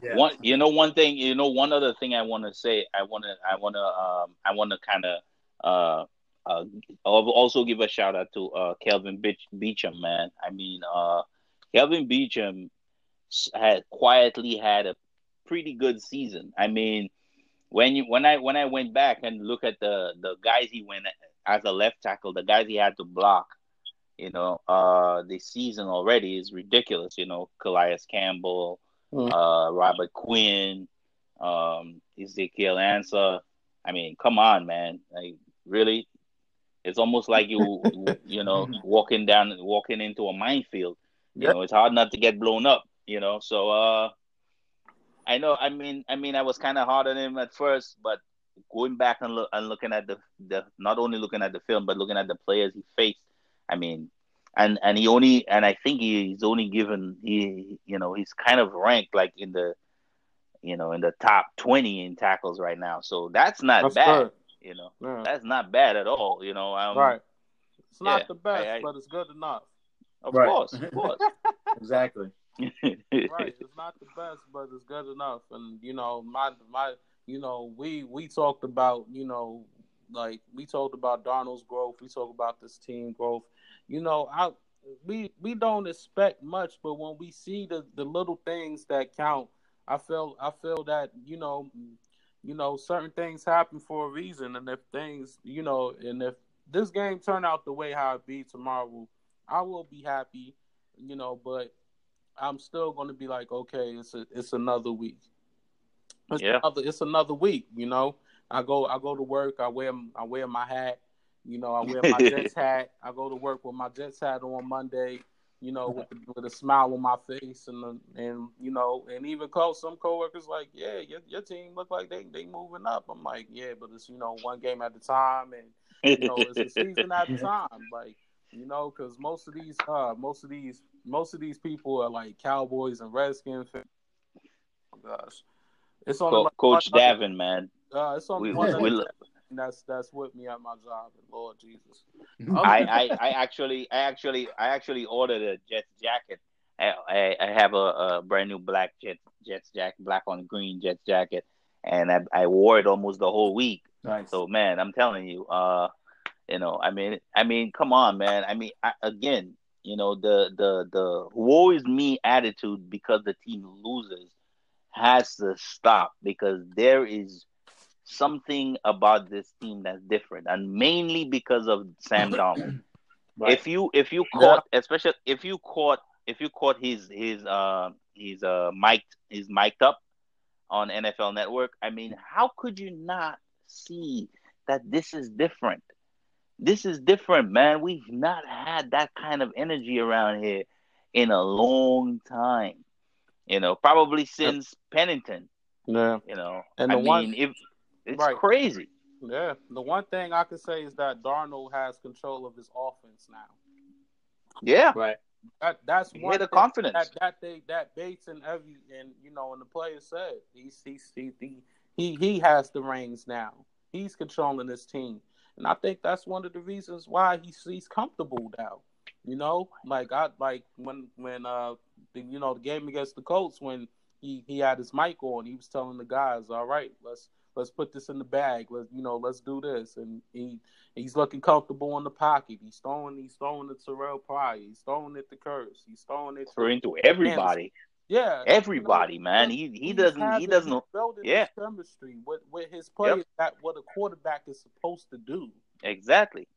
S3: yeah. One, you know, one thing, you know, one other thing I want to say, I want to, I want to, um, I want to kind of, uh, uh, I'll also give a shout out to uh, Kelvin Beach- Beachum, man. I mean, uh, Kelvin Beachum had quietly had a pretty good season. I mean, when you when I when I went back and look at the the guys he went as a left tackle, the guys he had to block, you know, uh, the season already is ridiculous. You know, Calais Campbell, mm. uh, Robert Quinn, um, Ezekiel Ansah. I mean, come on, man! Like really, it's almost like you you know walking down walking into a minefield. You yep. know, it's hard not to get blown up. You know, so uh, I know. I mean, I mean, I was kind of hard on him at first, but going back and look and looking at the the not only looking at the film but looking at the players he faced, I mean, and and he only and I think he's only given he you know he's kind of ranked like in the you know in the top twenty in tackles right now. So that's not that's bad. Good. You know, yeah. that's not bad at all. You know, um,
S1: right? It's not yeah, the best, I, I, but it's good enough.
S3: Of right. course, of course,
S2: exactly
S1: right. It's not the best, but it's good enough. And you know, my my you know, we we talked about, you know, like we talked about Darnold's growth, we talked about this team growth. You know, I we we don't expect much, but when we see the the little things that count, I feel I feel that you know, you know, certain things happen for a reason, and if things, you know, and if this game turn out the way how it be tomorrow, I will be happy, you know, but I'm still going to be like, okay, it's a, it's another week. It's
S3: yeah,
S1: another, it's another week. You know, I go I go to work. I wear I wear my hat. You know, I wear my Jets hat. I go to work with my Jets hat on Monday. You know, with the, with a smile on my face, and and you know, and even call some coworkers like, yeah, your, your team look like they they moving up. I'm like, yeah, but it's you know one game at a time, and you know it's a season at a time. Like you know, because most of these uh most of these most of these people are like Cowboys and Redskins. Oh, gosh, it's on
S3: Co-
S1: like
S3: Coach
S1: one other-
S3: Davin, man.
S1: Uh, it's on
S3: We,
S1: one
S3: we,
S1: other
S3: we,
S1: that's that's with me at my job. Lord Jesus,
S3: I, I, I actually, I actually, I actually ordered a Jets jacket. I, I, I have a, a brand new black Jets Jets jacket, black on green Jets jacket, and I, I wore it almost the whole week.
S2: Nice.
S3: So man, I'm telling you, uh, you know, I mean, I mean, come on, man. I mean, I, again, you know, the the the woe is me attitude because the team loses has to stop because there is something about this team that's different, and mainly because of Sam Darnold.
S2: Right.
S3: If you if you caught, especially if you caught if you caught his his uh his uh mic'd his mic'd up on NFL Network, I mean, how could you not see that this is different? This is different, man. We've not had that kind of energy around here in a long time. You know, probably since Pennington.
S1: yeah,
S3: You know,
S1: And
S3: I
S1: the
S3: mean,
S1: one-
S3: if it's
S1: Right.
S3: crazy.
S1: yeah. The one thing I can say is that Darnold has control of his offense now.
S3: Yeah,
S2: right.
S1: That that's
S3: He
S1: one
S3: the confidence.
S1: that that they that Bates and every and you know and the players said he's he's he, he he he has the reins now. He's controlling this team, and I think that's one of the reasons why he's he's comfortable now. You know, like I like when when uh the, you know the game against the Colts when he he had his mic on, he was telling the guys, "All right, let's let's put this in the bag. Let's you know let's do this." And he he's looking comfortable in the pocket. He's throwing he's throwing to Terrelle Pryor. He's throwing it to Kearse. He's throwing it
S3: Throwing to everybody,
S1: yeah
S3: everybody, man. He he doesn't he doesn't yeah.
S1: chemistry with with his players. That what a quarterback is supposed to do.
S3: exactly.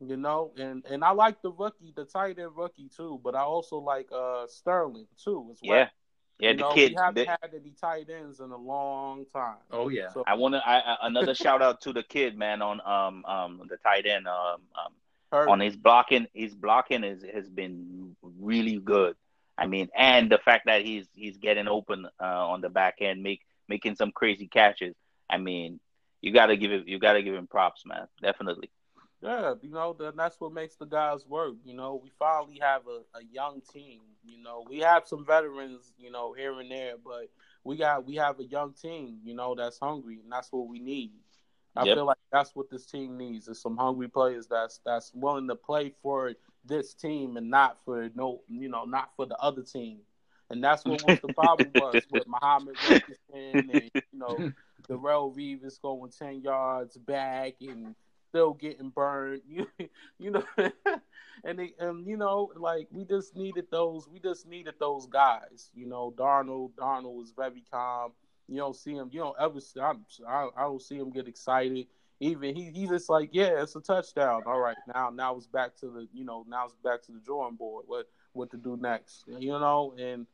S1: You know, and and I like the rookie, the tight end rookie too, but I also like uh Sterling too as well.
S3: Yeah, yeah.
S1: you
S3: The
S1: know,
S3: kid.
S1: we haven't
S3: the-
S1: had any tight ends in a long time.
S2: Oh yeah.
S1: So
S3: I want to. I, I, another shout out to the kid, man, on um um the tight end um um
S1: Hurt.
S3: on his blocking. His blocking is has been really good. I mean, and the fact that he's he's getting open uh, on the back end, make making some crazy catches. I mean, you gotta give it. You gotta give him props, man. Definitely.
S1: Yeah, you know, that's what makes the guys work. You know, we finally have a, a young team. You know, we have some veterans, you know, here and there, but we got we have a young team, you know, that's hungry, and that's what we need. I
S3: Yep.
S1: feel like that's what this team needs is some hungry players that's that's willing to play for this team and not for no, you know, not for the other team. And that's what was the problem was with Muhammad and you know Darrelle Revis going ten yards back and still getting burned. You you know, and they, and you know, like we just needed those. We just needed those guys. You know, Darnold. Darnold was very calm. You don't see him. You don't ever. I I don't see him get excited. Even he he's just like, yeah, it's a touchdown. All right, now now it's back to the you know now it's back to the drawing board. What what to do next? You know, and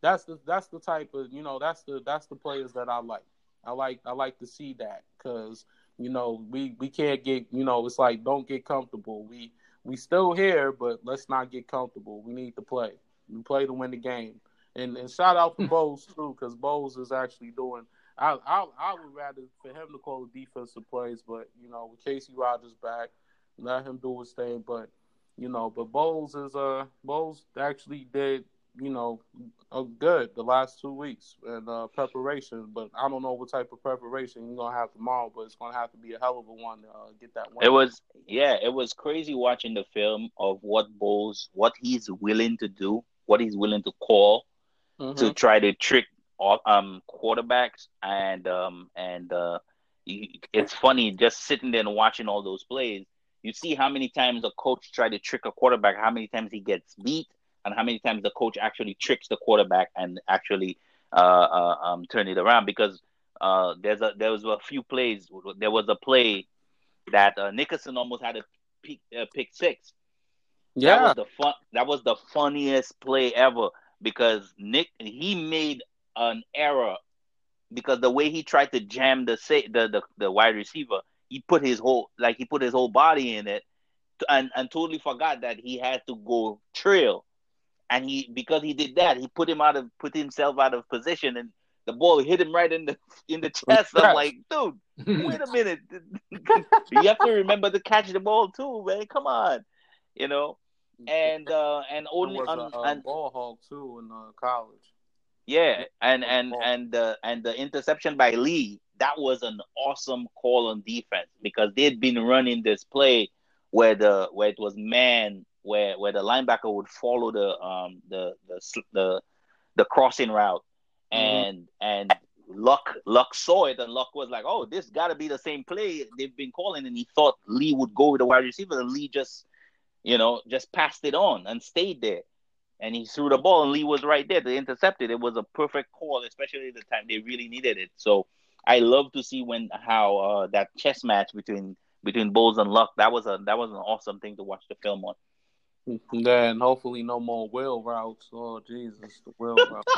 S1: that's the that's the type of you know that's the that's the players that I like. I like I like to see that because you know we we can't get you know it's like don't get comfortable. We we still here, but let's not get comfortable. We need to play. We play to win the game. And and shout out to hmm. Bowles too because Bowles is actually doing. I, I I would rather for him to call the defensive plays, but you know with Kacy Rodgers back, let him do his thing. But you know, but Bowles is uh Bowles actually did you know uh, good the last two weeks and uh, preparation. But I don't know what type of preparation you're gonna have tomorrow, but it's gonna have to be a hell of a one to uh, get that one.
S3: It was yeah, it was crazy watching the film of what Bowles, what he's willing to do, what he's willing to call
S1: Mhm.
S3: to try to trick all- um quarterbacks and um and uh it's funny just sitting there and watching all those plays you see how many times a coach try to trick a quarterback, how many times he gets beat, and how many times the coach actually tricks the quarterback and actually uh, uh, um, turn it around. Because uh, there's a there was a few plays. There was a play that uh, Nickerson almost had a pick, uh, pick six. Yeah, that was the fun. That was the funniest play ever because Nick he made an error because the way he tried to jam the the the, the wide receiver, he put his whole like he put his whole body in it, and and totally forgot that he had to go trail, and he because he did that, he put him out of put himself out of position, and the ball hit him right in the in the chest. I'm like, dude, wait a minute, you have to remember to catch the ball too, man. Come on, you know, and uh and only
S1: was
S3: on,
S1: a, a
S3: and
S1: ball hog too in uh, college.
S3: Yeah, and and and the and the interception by Lee that was an awesome call on defense because they'd been running this play where the where it was man where where the linebacker would follow the um the the the, the crossing route and mm-hmm. and Luck Luck saw it and Luck was like, oh, this got to be the same play they've been calling, and he thought Lee would go with the wide receiver, and Lee just you know just passed it on and stayed there. And he threw the ball, and Lee was right there to intercept it. It was a perfect call, especially the time they really needed it. So I love to see when how uh, that chess match between between Bowles and Luck. That was a that was an awesome thing to watch the film on.
S1: Then hopefully no more wheel routes. Oh Jesus, the wheel routes.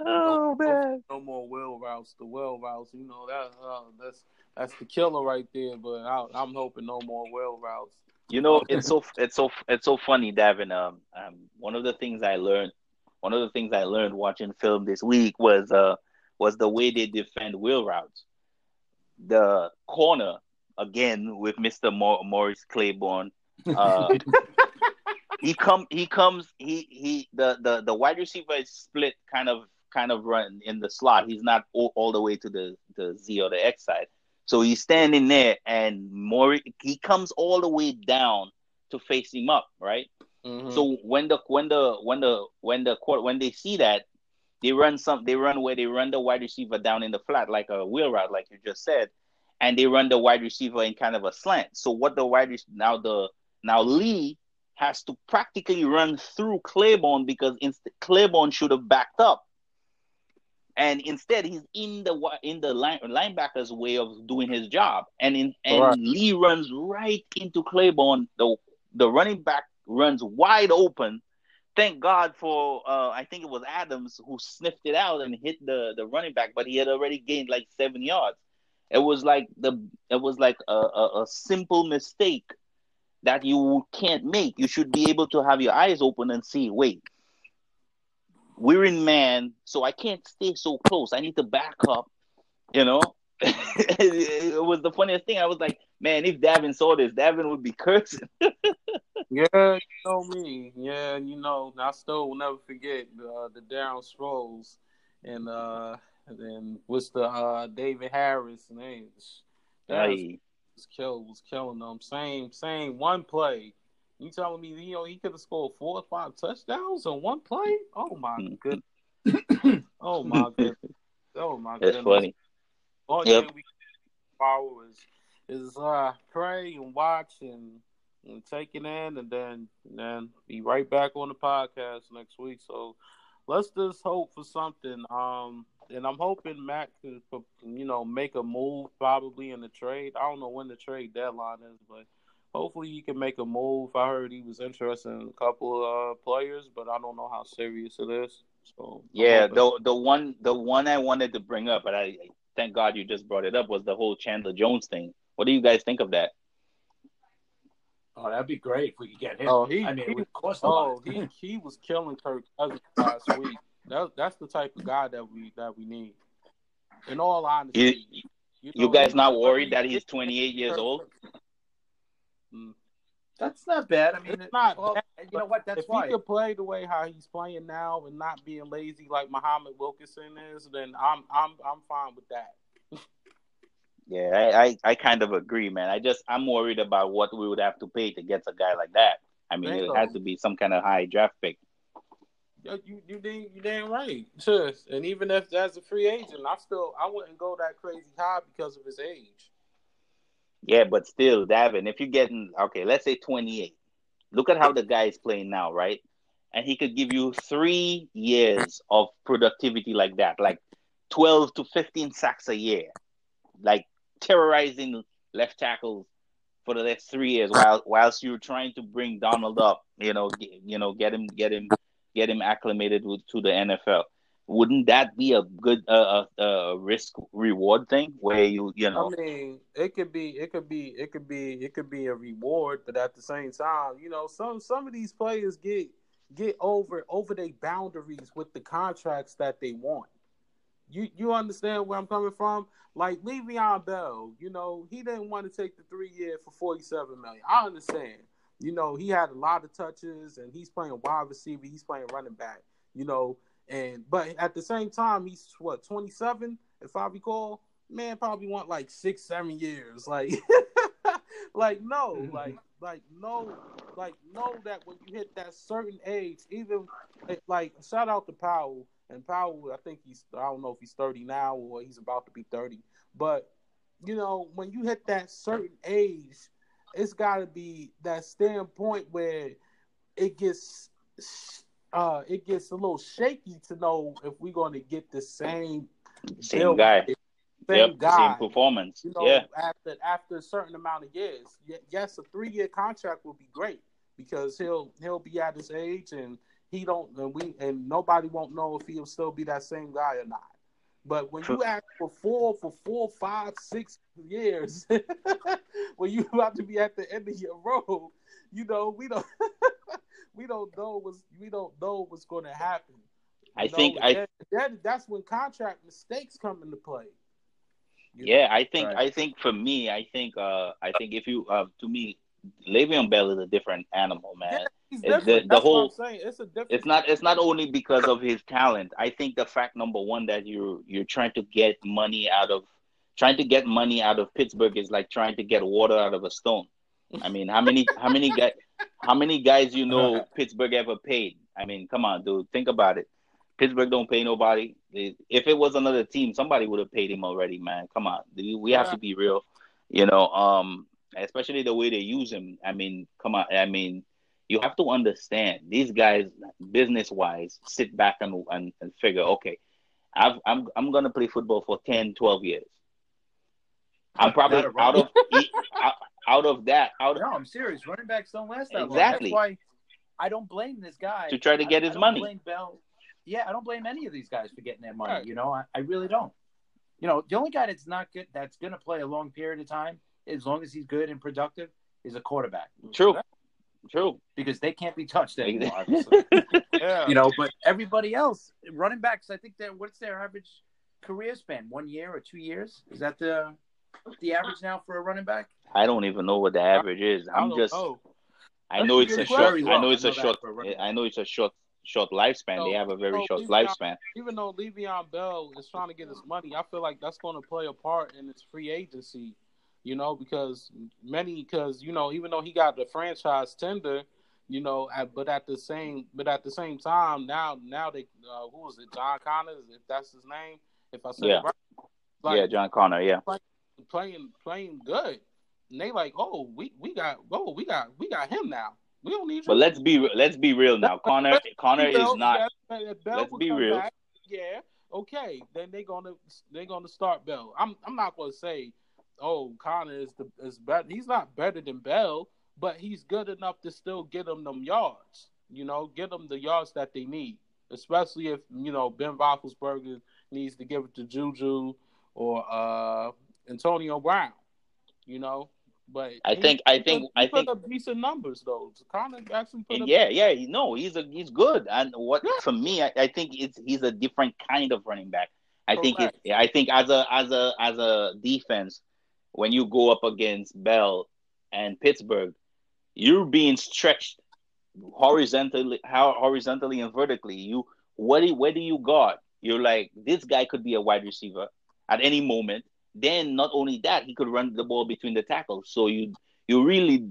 S3: oh
S1: no,
S3: man,
S1: no more wheel routes. The wheel routes, you know that uh, that's that's the killer right there. But I, am hoping no more wheel routes.
S3: You know, it's so it's so it's so funny, Davin. Um, um, one of the things I learned, one of the things I learned watching film this week was uh was the way they defend wheel routes. The corner again with Mister Morris Claiborne. Uh, he come he comes he he the the the wide receiver is split kind of kind of run in the slot. He's not all, all the way to the the Z or the X side. So he's standing there, and Maury he comes all the way down to face him up, right? Mm-hmm. So when the when the when the when the court when they see that, they run some they run where they run the wide receiver down in the flat like a wheel route, like you just said, and they run the wide receiver in kind of a slant. So what the wide now the now Lee has to practically run through Claiborne because inst- Claiborne should have backed up and instead he's in the in the line, linebacker's way of doing his job, and in and right. Lee runs right into Claiborne. The the running back runs wide open. Thank God for uh, I think it was Adams who sniffed it out and hit the the running back, but he had already gained like seven yards. It was like the it was like a, a, a simple mistake that you can't make. You should be able to have your eyes open and see. Wait, we're in man, so I can't stay so close. I need to back up, you know. it was the funniest thing. I was like, man, if Davin saw this, Davin would be cursing.
S1: yeah, you know me. Yeah, you know, I still will never forget uh, the Darren Sproles and uh and what's the uh David Harris name? That was, kill was killing them. Same same one play you telling me you know he could have scored four or five touchdowns on one play? Oh my mm-hmm. goodness! oh my goodness! Oh my
S3: goodness! That's funny.
S1: All yep. we follow is is uh pray and watch and, and take it in, and then and then be right back on the podcast next week. So let's just hope for something. Um, and I'm hoping Matt can you know make a move probably in the trade. I don't know when the trade deadline is, but hopefully he can make a move. I heard he was interested in a couple of uh, players, but I don't know how serious it is. So
S3: yeah, the the one the one I wanted to bring up, but I thank God you just brought it up was the whole Chandler Jones thing. What do you guys think of that?
S2: Oh, that'd be great if we could get him.
S1: Oh, he,
S2: I mean,
S1: he,
S2: it would cost
S1: a oh, he he was killing Kirk Cousins last week. That, that's the type of guy that we that we need. In all honesty,
S3: you, you, you, know, you guys not worried that he's 28 years old?
S2: Mm. That's not bad. I mean, it's not. Well, bad, you know what? That's
S1: if
S2: why.
S1: he could play the way how he's playing now and not being lazy like Muhammad Wilkerson is, then I'm I'm I'm fine with that.
S3: yeah, I, I, I kind of agree, man. I just I'm worried about what we would have to pay to get a guy like that. I mean, Bingo. it has to be some kind of high draft pick.
S1: Yeah, you you damn you damn right. Just and even if as a free agent, I still I wouldn't go that crazy high because of his age.
S3: Yeah, but still, Davin, if you're getting okay, let's say 28. Look at how the guy is playing now, right? And he could give you three years of productivity like that, like 12 to 15 sacks a year, like terrorizing left tackles for the next three years while whilst you're trying to bring Darnold up, you know, you know, get him, get him, get him acclimated to the NFL wouldn't that be a good uh, uh, uh, risk reward thing where you you know?
S1: I mean it could be it could be it could be it could be a reward but at the same time you know some some of these players get get over over their boundaries with the contracts that they want. You you understand where I'm coming from? Like Le'Veon Bell you know he didn't want to take the 3 year for 47 million. I understand. You know he had a lot of touches and he's playing wide receiver he's playing running back you know and but at the same time, he's what twenty seven, if I recall. Man, probably want like six, seven years. Like, like no, mm-hmm. like, like no, like know that when you hit that certain age, even like shout out to Powell and Powell. I think he's I don't know if he's thirty now or he's about to be thirty, but you know when you hit that certain age, it's got to be that standpoint where it gets uh, it gets a little shaky to know if we're going to get the same
S3: same guy,
S1: same yep, guy,
S3: same performance.
S1: You know,
S3: yeah.
S1: after after a certain amount of years, yes, a three year contract will be great because he'll he'll be at his age and he don't and we and nobody won't know if he'll still be that same guy or not. But when you ask for four, for four, five, six years, when you about to be at the end of your road, you know we don't we don't know what's we don't know what's going to happen. You
S3: I know, think I
S1: that, that, that's when contract mistakes come into play.
S3: yeah, I think right. I think for me, I think uh I think if you uh to me, Le'Veon Bell is a different animal, man.
S1: Yeah, the, the whole it's a different.
S3: It's not it's not only because of his talent. I think the fact number one that you're you're trying to get money out of trying to get money out of Pittsburgh is like trying to get water out of a stone. I mean, how many how many guys how many guys you know Pittsburgh ever paid? I mean, come on, dude, think about it. Pittsburgh don't pay nobody. If it was another team, somebody would have paid him already, man. Come on, we have to be real. You know, um, especially the way they use him. I mean, come on. I mean, you have to understand these guys, business wise, sit back and, and, and figure, okay, I've, I'm I'm gonna play football for 10, 12 years. I'm probably out of out of that, out of
S2: no, I'm serious. Running backs don't last that
S3: exactly.
S2: long. That's why I don't blame this guy
S3: to try to get
S2: I,
S3: his
S2: I
S3: money.
S2: Blame Bell. Yeah, I don't blame any of these guys for getting their money. Right. You know, I, I really don't. You know, the only guy that's not good, that's going to play a long period of time, as long as he's good and productive, is a quarterback.
S3: True. True.
S2: Because they can't be touched anymore. yeah. You know, but everybody else, running backs, I think that what's their average career span? One year or two years? Is that the the average now for a running back?
S3: I don't even know what the average is. I'm just. Know. I know it's a short. I know it's a short. I know it's a short short lifespan. they have a very short Le'Veon, lifespan.
S1: Even though Le'Veon Bell is trying to get his money, I feel like that's going to play a part in his free agency. You know, because many, because you know, even though he got the franchise tender, you know, at, but at the same, but at the same time, now, now they, uh, who was it, John Conners, if that's his name, if I said
S3: yeah.
S1: right,
S3: like, yeah, John Conner, yeah,
S1: playing, playing, playing good. And they like, oh, we we got, oh, we got, we got him now. We don't need.
S3: But let's be let's be real now. Conner Conner is not. let's be real.
S1: Back, yeah. Okay. Then they're gonna they're gonna start Bell. I'm I'm not gonna say, oh, Conner is the is better. He's not better than Bell, but he's good enough to still get them them yards. You know, get them the yards that they need. Especially if you know Ben Roethlisberger needs to give it to Juju or uh Antonio Brown. You know, but
S3: I think I think I think
S1: up decent numbers though. Conner actually put up
S3: yeah yeah no he's a he's good and what yeah. for me I, I, think it's he's a different kind of running back. I Correct. think it, I think as a as a as a defense when you go up against Bell and Pittsburgh, you're being stretched horizontally how horizontally and vertically. You what do where do you guard? You're like this guy could be a wide receiver at any moment then not only that, he could run the ball between the tackles. So you you really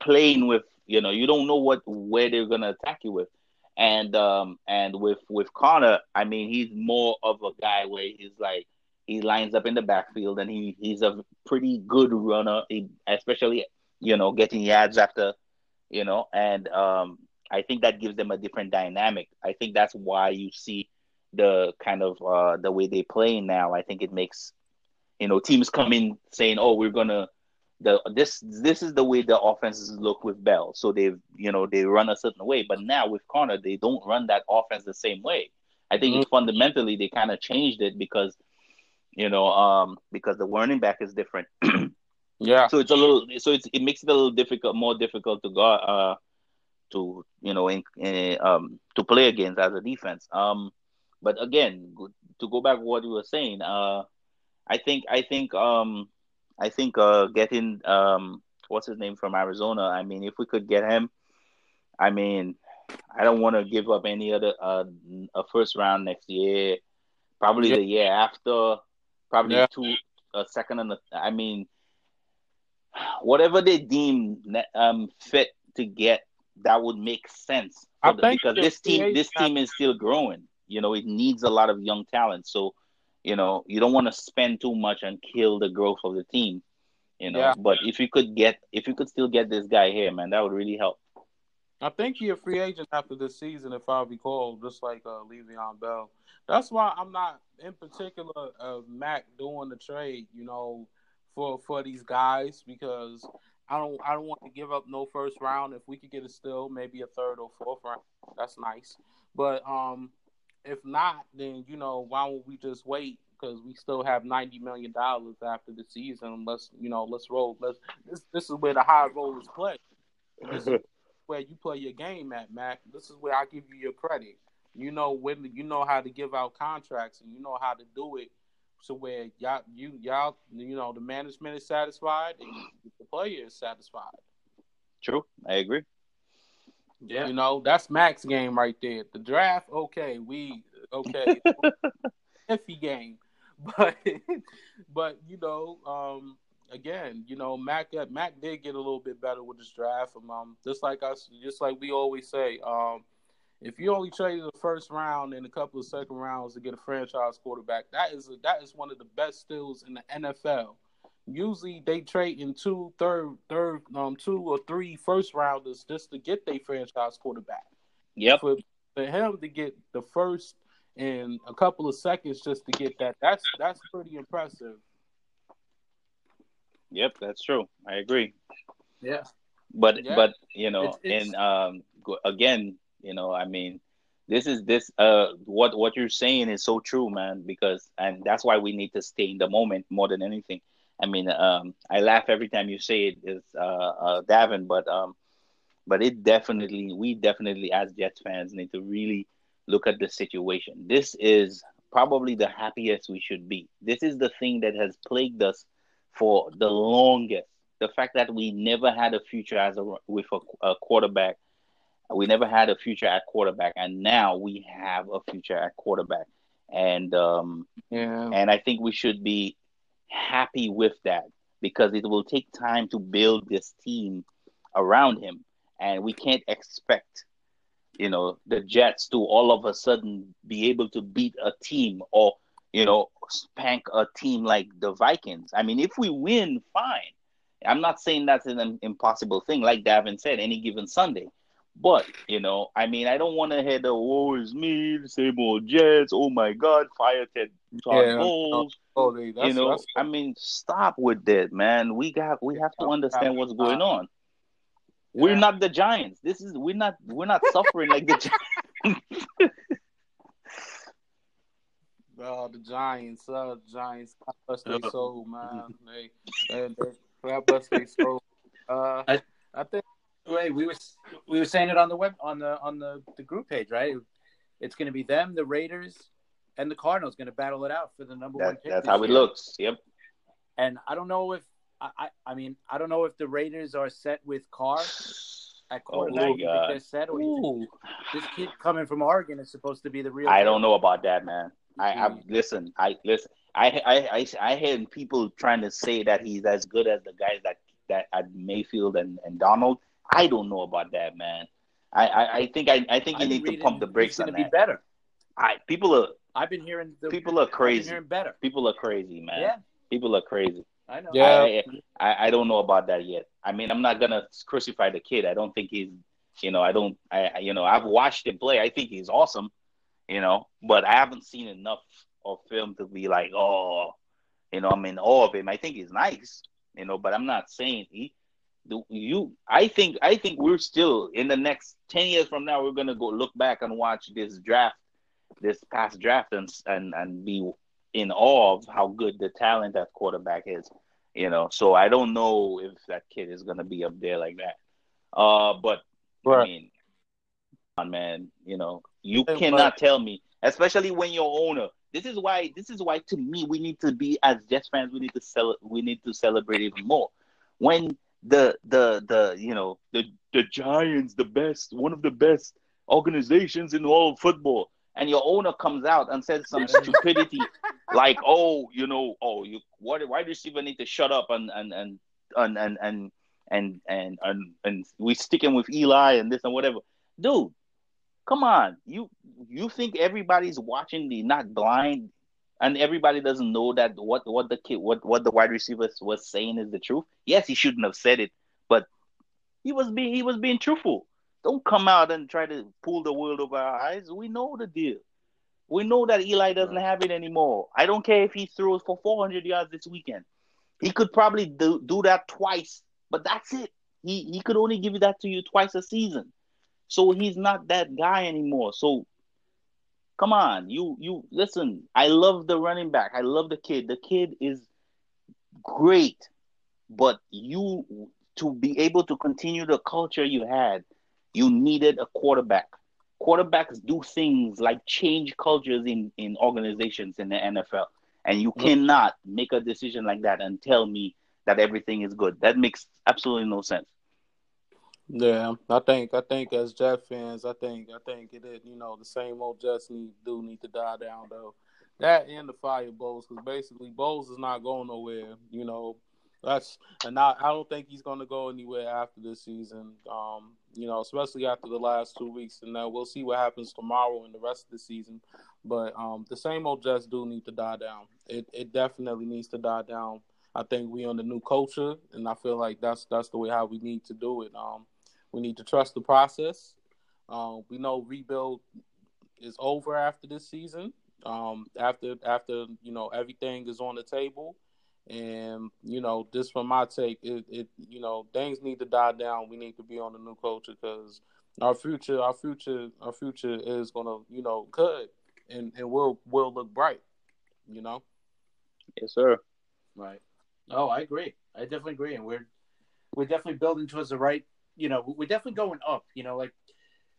S3: playing with you know you don't know what where they're gonna attack you with. And um and with with Conner, I mean he's more of a guy where he's like he lines up in the backfield, and he he's a pretty good runner, especially you know getting yards after you know, and um, I think that gives them a different dynamic. I think that's why you see the kind of uh, the way they play now. I think it makes you know teams come in saying, "Oh, we're gonna." The, this this is the way the offenses look with Bell. So they've you know they run a certain way, but now with Conner they don't run that offense the same way. I think mm-hmm. it's fundamentally they kind of changed it because you know um because the running back is different.
S1: yeah.
S3: So it's a little so it's it makes it a little difficult more difficult to go uh to you know in, in um to play against as a defense. Um but again to go back to what you were saying uh I think I think um I think uh getting um what's his name from Arizona. I mean, if we could get him, I mean, I don't want to give up any other uh a first round next year. Probably yeah. the year after. Probably yeah. two a second and a, I mean, whatever they deem um fit to get, that would make sense the, because this team this team is still growing. You know, it needs a lot of young talent. So you know, you don't want to spend too much and kill the growth of the team. You know, yeah. but if you could get, if you could still get this guy here, man, that would really help.
S1: I think he's a free agent after this season, if I recall, just like uh, Le'Veon Bell. That's why I'm not in particular uh, Mac doing the trade, you know, for for these guys because I don't I don't want to give up no first round. If we could get a still, maybe a third or fourth round, that's nice. But um, if not, then you know why don't we just wait? Because we still have ninety million dollars after the season. Let's you know let's roll. Let's this this is where the high rollers play. This is where you play your game at, Mac. This is where I give you your credit. You know when you know how to give out contracts and you know how to do it so where y'all you y'all you know the management is satisfied and the player is satisfied.
S3: True, I agree.
S1: Yeah. You know, that's Max game right there. The draft, okay, we okay. iffy game. But but you know, um again, you know, Mac Mac did get a little bit better with this draft. Um, just like us, just like we always say, um, if you only traded the first round and a couple of second rounds to get a franchise quarterback, that is a, that is one of the best steals in the NFL usually they trade in two, third, third, um, two or three first rounders just to get their franchise quarterback.
S3: Yep.
S1: For, for him to get the first and a couple of seconds just to get that, that's that's pretty impressive.
S3: Yep, that's true. I agree.
S2: Yeah.
S3: But yeah. but you know, it's, it's... and um, again, you know, I mean, this is this uh what what you're saying is so true, man. Because and that's why we need to stay in the moment more than anything. I mean, um, I laugh every time you say it is uh, uh, Davin, but um, but it definitely, we definitely as Jets fans need to really look at the situation. This is probably the happiest we should be. This is the thing that has plagued us for the longest. The fact that we never had a future as a with a, a quarterback, we never had a future at quarterback, and now we have a future at quarterback. And um,
S1: yeah,
S3: and I think we should be happy with that because it will take time to build this team around him. And we can't expect, you know, the Jets to all of a sudden be able to beat a team or, you know, spank a team like the Vikings. I mean, if we win, fine. I'm not saying that's an impossible thing, like Davin said, any given Sunday. But you know, I mean, I don't want to hear the "Oh, it's me, the same old Jets." Oh my God, fire Ted Todd yeah, Bowles. Oh, you know, I mean, stop with that, man. We got, we have to understand what's going on. We're not the Giants. This is we're not we're not suffering like the Giants.
S1: Oh, the Giants, uh, Giants, God bless their soul, man. They, they, they, God bless their soul. Uh, I, I think
S2: Wait, we were we were saying it on the web on the on the, the group page, right? It's going to be them, the Raiders, and the Cardinals going to battle it out for the number
S3: that,
S2: one
S3: pick. That's how it looks. Yep.
S2: And I don't know if I, I, I mean I don't know if the Raiders are set with Carr at oh, quarterback. Oh, you they're set, or you this kid coming from Oregon is supposed to be the real?
S3: I don't know about that, man. I, I hmm. listen. I listen. I, I I I hear people trying to say that he's as good as the guys that that at Mayfield and, and Darnold. I don't know about that, man. I, I, I think I, I think you I need to pump the brakes on
S2: that.
S3: Be
S2: better.
S3: I people are
S2: I've been hearing the,
S3: people are crazy.
S2: hearing better.
S3: People are crazy, man.
S2: Yeah.
S3: People are crazy.
S2: I know.
S1: Yeah.
S3: I, I, I don't know about that yet. I mean, I'm not gonna crucify the kid. I don't think he's, you know, I don't, I, you know, I've watched him play. I think he's awesome, you know, but I haven't seen enough of film to be like, oh, you know, I'm in awe of him. I think he's nice, you know, but I'm not saying he. You? I think I think we're still in the next ten years from now. We're gonna go look back and watch this draft, this past draft, and and and be in awe of how good the talent at quarterback is. You know, so I don't know if that kid is gonna be up there like that. Uh, but right. I mean, on man, you know, you cannot tell me, especially when your owner. This is why. This is why, to me, we need to be as Jets fans. We need to sell. We need to celebrate even more when the the the you know the the Giants, the best, one of the best organizations in all of football, and your owner comes out and says some stupidity like, "Oh, you know, oh, you what? Why does even need to shut up and and and and and and and and and, and we sticking with Eli and this and whatever, dude." Come on, you you think everybody's watching the not blind and everybody doesn't know that what what the kid what what the wide receiver was saying is the truth. Yes, he shouldn't have said it, but he was being he was being truthful. Don't come out and try to pull the world over our eyes. We know the deal. We know that Eli doesn't have it anymore. I don't care if he throws for 400 yards this weekend. He could probably do, do that twice, but that's it. He he could only give you that to you twice a season. So he's not that guy anymore. So Come on, you you listen. I love the running back. I love the kid. The kid is great, but you to be able to continue the culture you had, you needed a quarterback. Quarterbacks do things like change cultures in in organizations in the NFL, and you cannot make a decision like that and tell me that everything is good. That makes absolutely no sense.
S1: Yeah, I think I think as Jet fans, I think I think it is you know the same old Jets need do need to die down though. That and the fire Bowles because basically Bowles is not going nowhere. You know that's and I, I don't think he's going to go anywhere after this season. Um, you know, especially after the last two weeks, and then we'll see what happens tomorrow and the rest of the season. But um, the same old Jets do need to die down. It it definitely needs to die down. I think we on the new culture, and I feel like that's that's the way how we need to do it. Um, we need to trust the process. Um, we know rebuild is over after this season. Um, after after you know everything is on the table, and you know just from my take, it, it you know things need to die down. We need to be on the new culture because our future, our future, our future is gonna you know could and and will will look bright. You know.
S3: Yes, sir.
S2: Right. Oh, I agree. I definitely agree, and we're we're definitely building towards the right you know, we're definitely going up. You know, like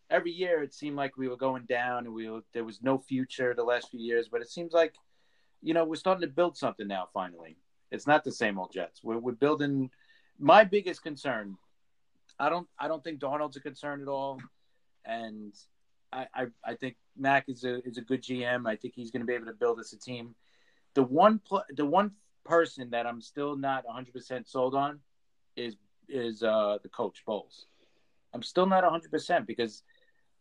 S2: every year it seemed like we were going down and we were, there was no future the last few years, but it seems like, you know, we're starting to build something now. Finally, it's not the same old Jets. We're we're building. My biggest concern, I don't I don't think Darnold's a concern at all, and I I, I think Mac is a is a good GM. I think he's going to be able to build us a team. The one pl- the one person that I'm still not 100 percent sold on is is uh, the coach Bowles. I'm still not 100 percent because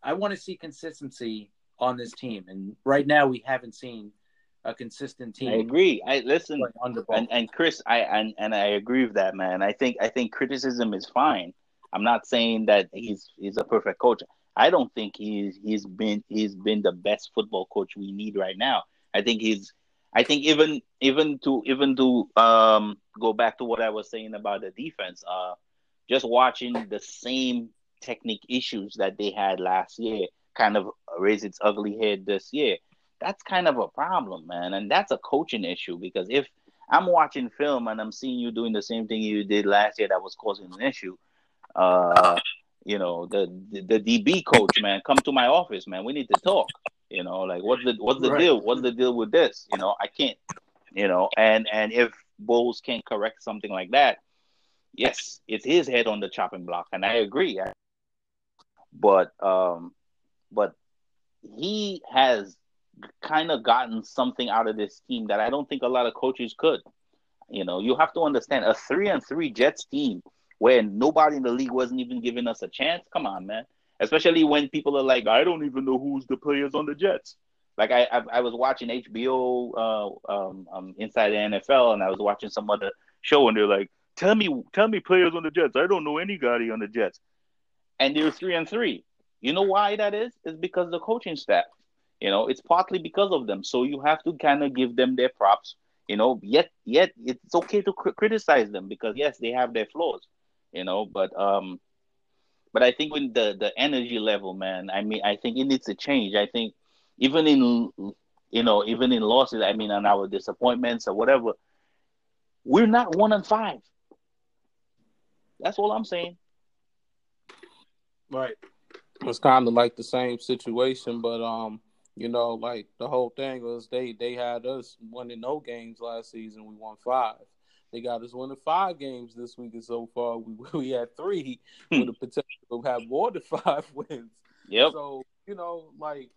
S2: I want to see consistency on this team, and right now we haven't seen a consistent team.
S3: I agree. I listen, and, and Chris, I and, and I agree with that, man. I think I think criticism is fine. I'm not saying that he's he's a perfect coach. I don't think he's he's been he's been the best football coach we need right now. I think he's I think even even to even to um go back to what I was saying about the defense, uh, just watching the same technique issues that they had last year kind of raise its ugly head this year. That's kind of a problem, man, and that's a coaching issue because if I'm watching film and I'm seeing you doing the same thing you did last year that was causing an issue, uh, you know, the, the the DB coach, man, come to my office, man. We need to talk. You know, like what's the what's the right. deal? What's the deal with this? You know, I can't. You know, and and if Bowles can't correct something like that, yes, it's his head on the chopping block, and I agree. But um, but he has kind of gotten something out of this team that I don't think a lot of coaches could. You know, you have to understand a three and three Jets team where nobody in the league wasn't even giving us a chance. Come on, man especially when people are like, I don't even know who's the players on the Jets. Like I I, I was watching HBO uh, um, um, Inside the NFL, and I was watching some other show, and they're like, "Tell me, tell me players on the Jets. I don't know anybody on the Jets." And they're three and three. You know why that is? It's because the coaching staff. You know, it's partly because of them. So you have to kind of give them their props. You know, yet yet it's okay to cr- criticize them because yes, they have their flaws. You know, but um, but I think when the the energy level, man, I mean, I think it needs to change. I think even in you know even in losses, I mean, on our disappointments or whatever, we're not one and five. That's all I'm saying.
S2: Right.
S1: It's kind of like the same situation, but um, you know, like the whole thing was they they had us winning no games last season. We won five. They got us winning five games this week, and so far we we had three with the potential to have more than five wins.
S3: Yep.
S1: So you know, like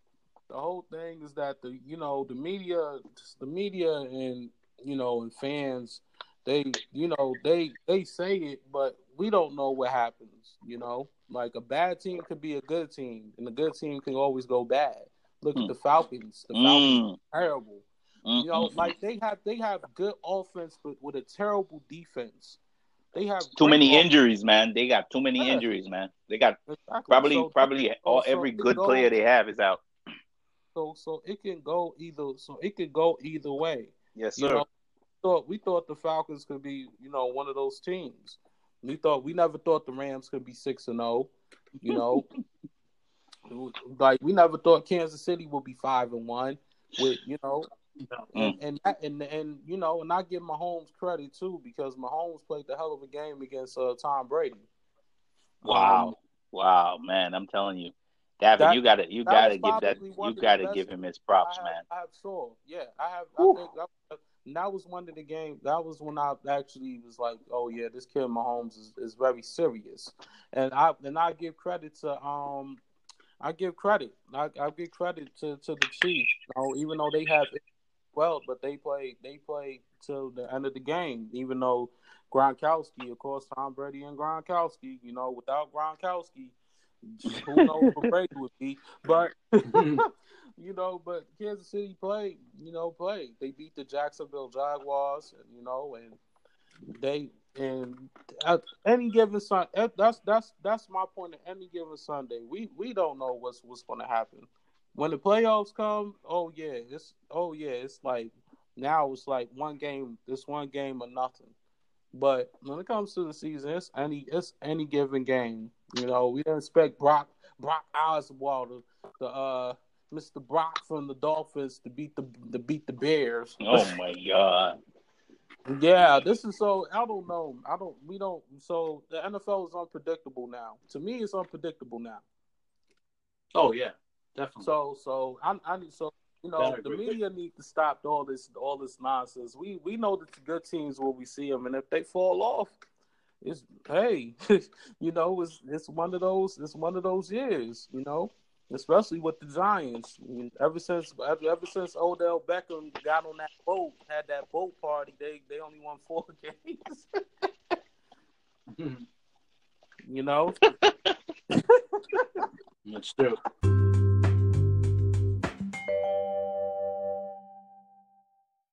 S1: the whole thing is that the you know the media, the media, and you know, and fans, they you know they they say it, but we don't know what happens. You know, like a bad team could be a good team, and a good team can always go bad. Look
S3: Mm.
S1: at the Falcons. The Falcons
S3: Mm.
S1: are terrible.
S3: Mm,
S1: You know, like they have they have good offense, but with a terrible defense. They have
S3: too many
S1: offense.
S3: injuries, man. They got too many
S1: Yeah.
S3: injuries, man. They got
S1: Exactly.
S3: probably
S1: So-
S3: probably all
S1: so
S3: every good player they have is out.
S1: So so it can go either. So it could go either way.
S3: Yes,
S1: You
S3: sir.
S1: know, thought we thought the Falcons could be, you know, one of those teams. We thought we never thought the Rams could be six and zero. You know, like we never thought Kansas City would be five and one. With you know, and and, that, and and you know, and I give Mahomes credit too because Mahomes played the hell of a game against uh, Tom Brady.
S3: Wow,
S1: Um,
S3: wow, man! I'm telling you, Davin,
S1: That-
S3: you gotta you gotta give that you gotta give him his
S1: I
S3: props,
S1: have,
S3: man.
S1: I have saw. Yeah, I have.
S3: Whew.
S1: I think that, that was one of the games. That was when I actually was like, "Oh yeah, this kid Mahomes is, is very serious," and I and I give credit to um, I give credit. I, I give credit to, to the Chiefs. You know, even though they have well, but they played they played till the end of the game. Even though Gronkowski, of course, Tom Brady and Gronkowski. You know, without Gronkowski, who knows what Brady would be? But you know, but Kansas City played, you know, played. They beat the Jacksonville Jaguars, you know, and they and at any given Sun, that's that's that's my point. At any given Sunday, we we don't know what's what's going to happen when the playoffs come. Oh yeah, it's oh yeah, it's like now it's like one game, this one game or nothing. But when it comes to the season, it's any it's any given game. You know, we don't expect Brock Brock Osweiler, the uh Mr. Brock from the Dolphins to beat the to beat the Bears.
S3: Oh my god!
S1: Yeah, this is so I don't know. I don't we don't so the NFL is unpredictable now. To me it's unpredictable now.
S2: Oh yeah, definitely.
S1: So so I I need so you know
S2: Better
S1: the
S2: agree.
S1: media need to stop all this all this nonsense. We we know that the good teams will we see them and if they fall off it's hey, you know, it's it's one of those it's one of those years, you know. Especially with the Giants, I mean, ever since ever, ever since Odell Beckham got on that boat, had that boat party, they they only won four games. you know,
S2: That's true.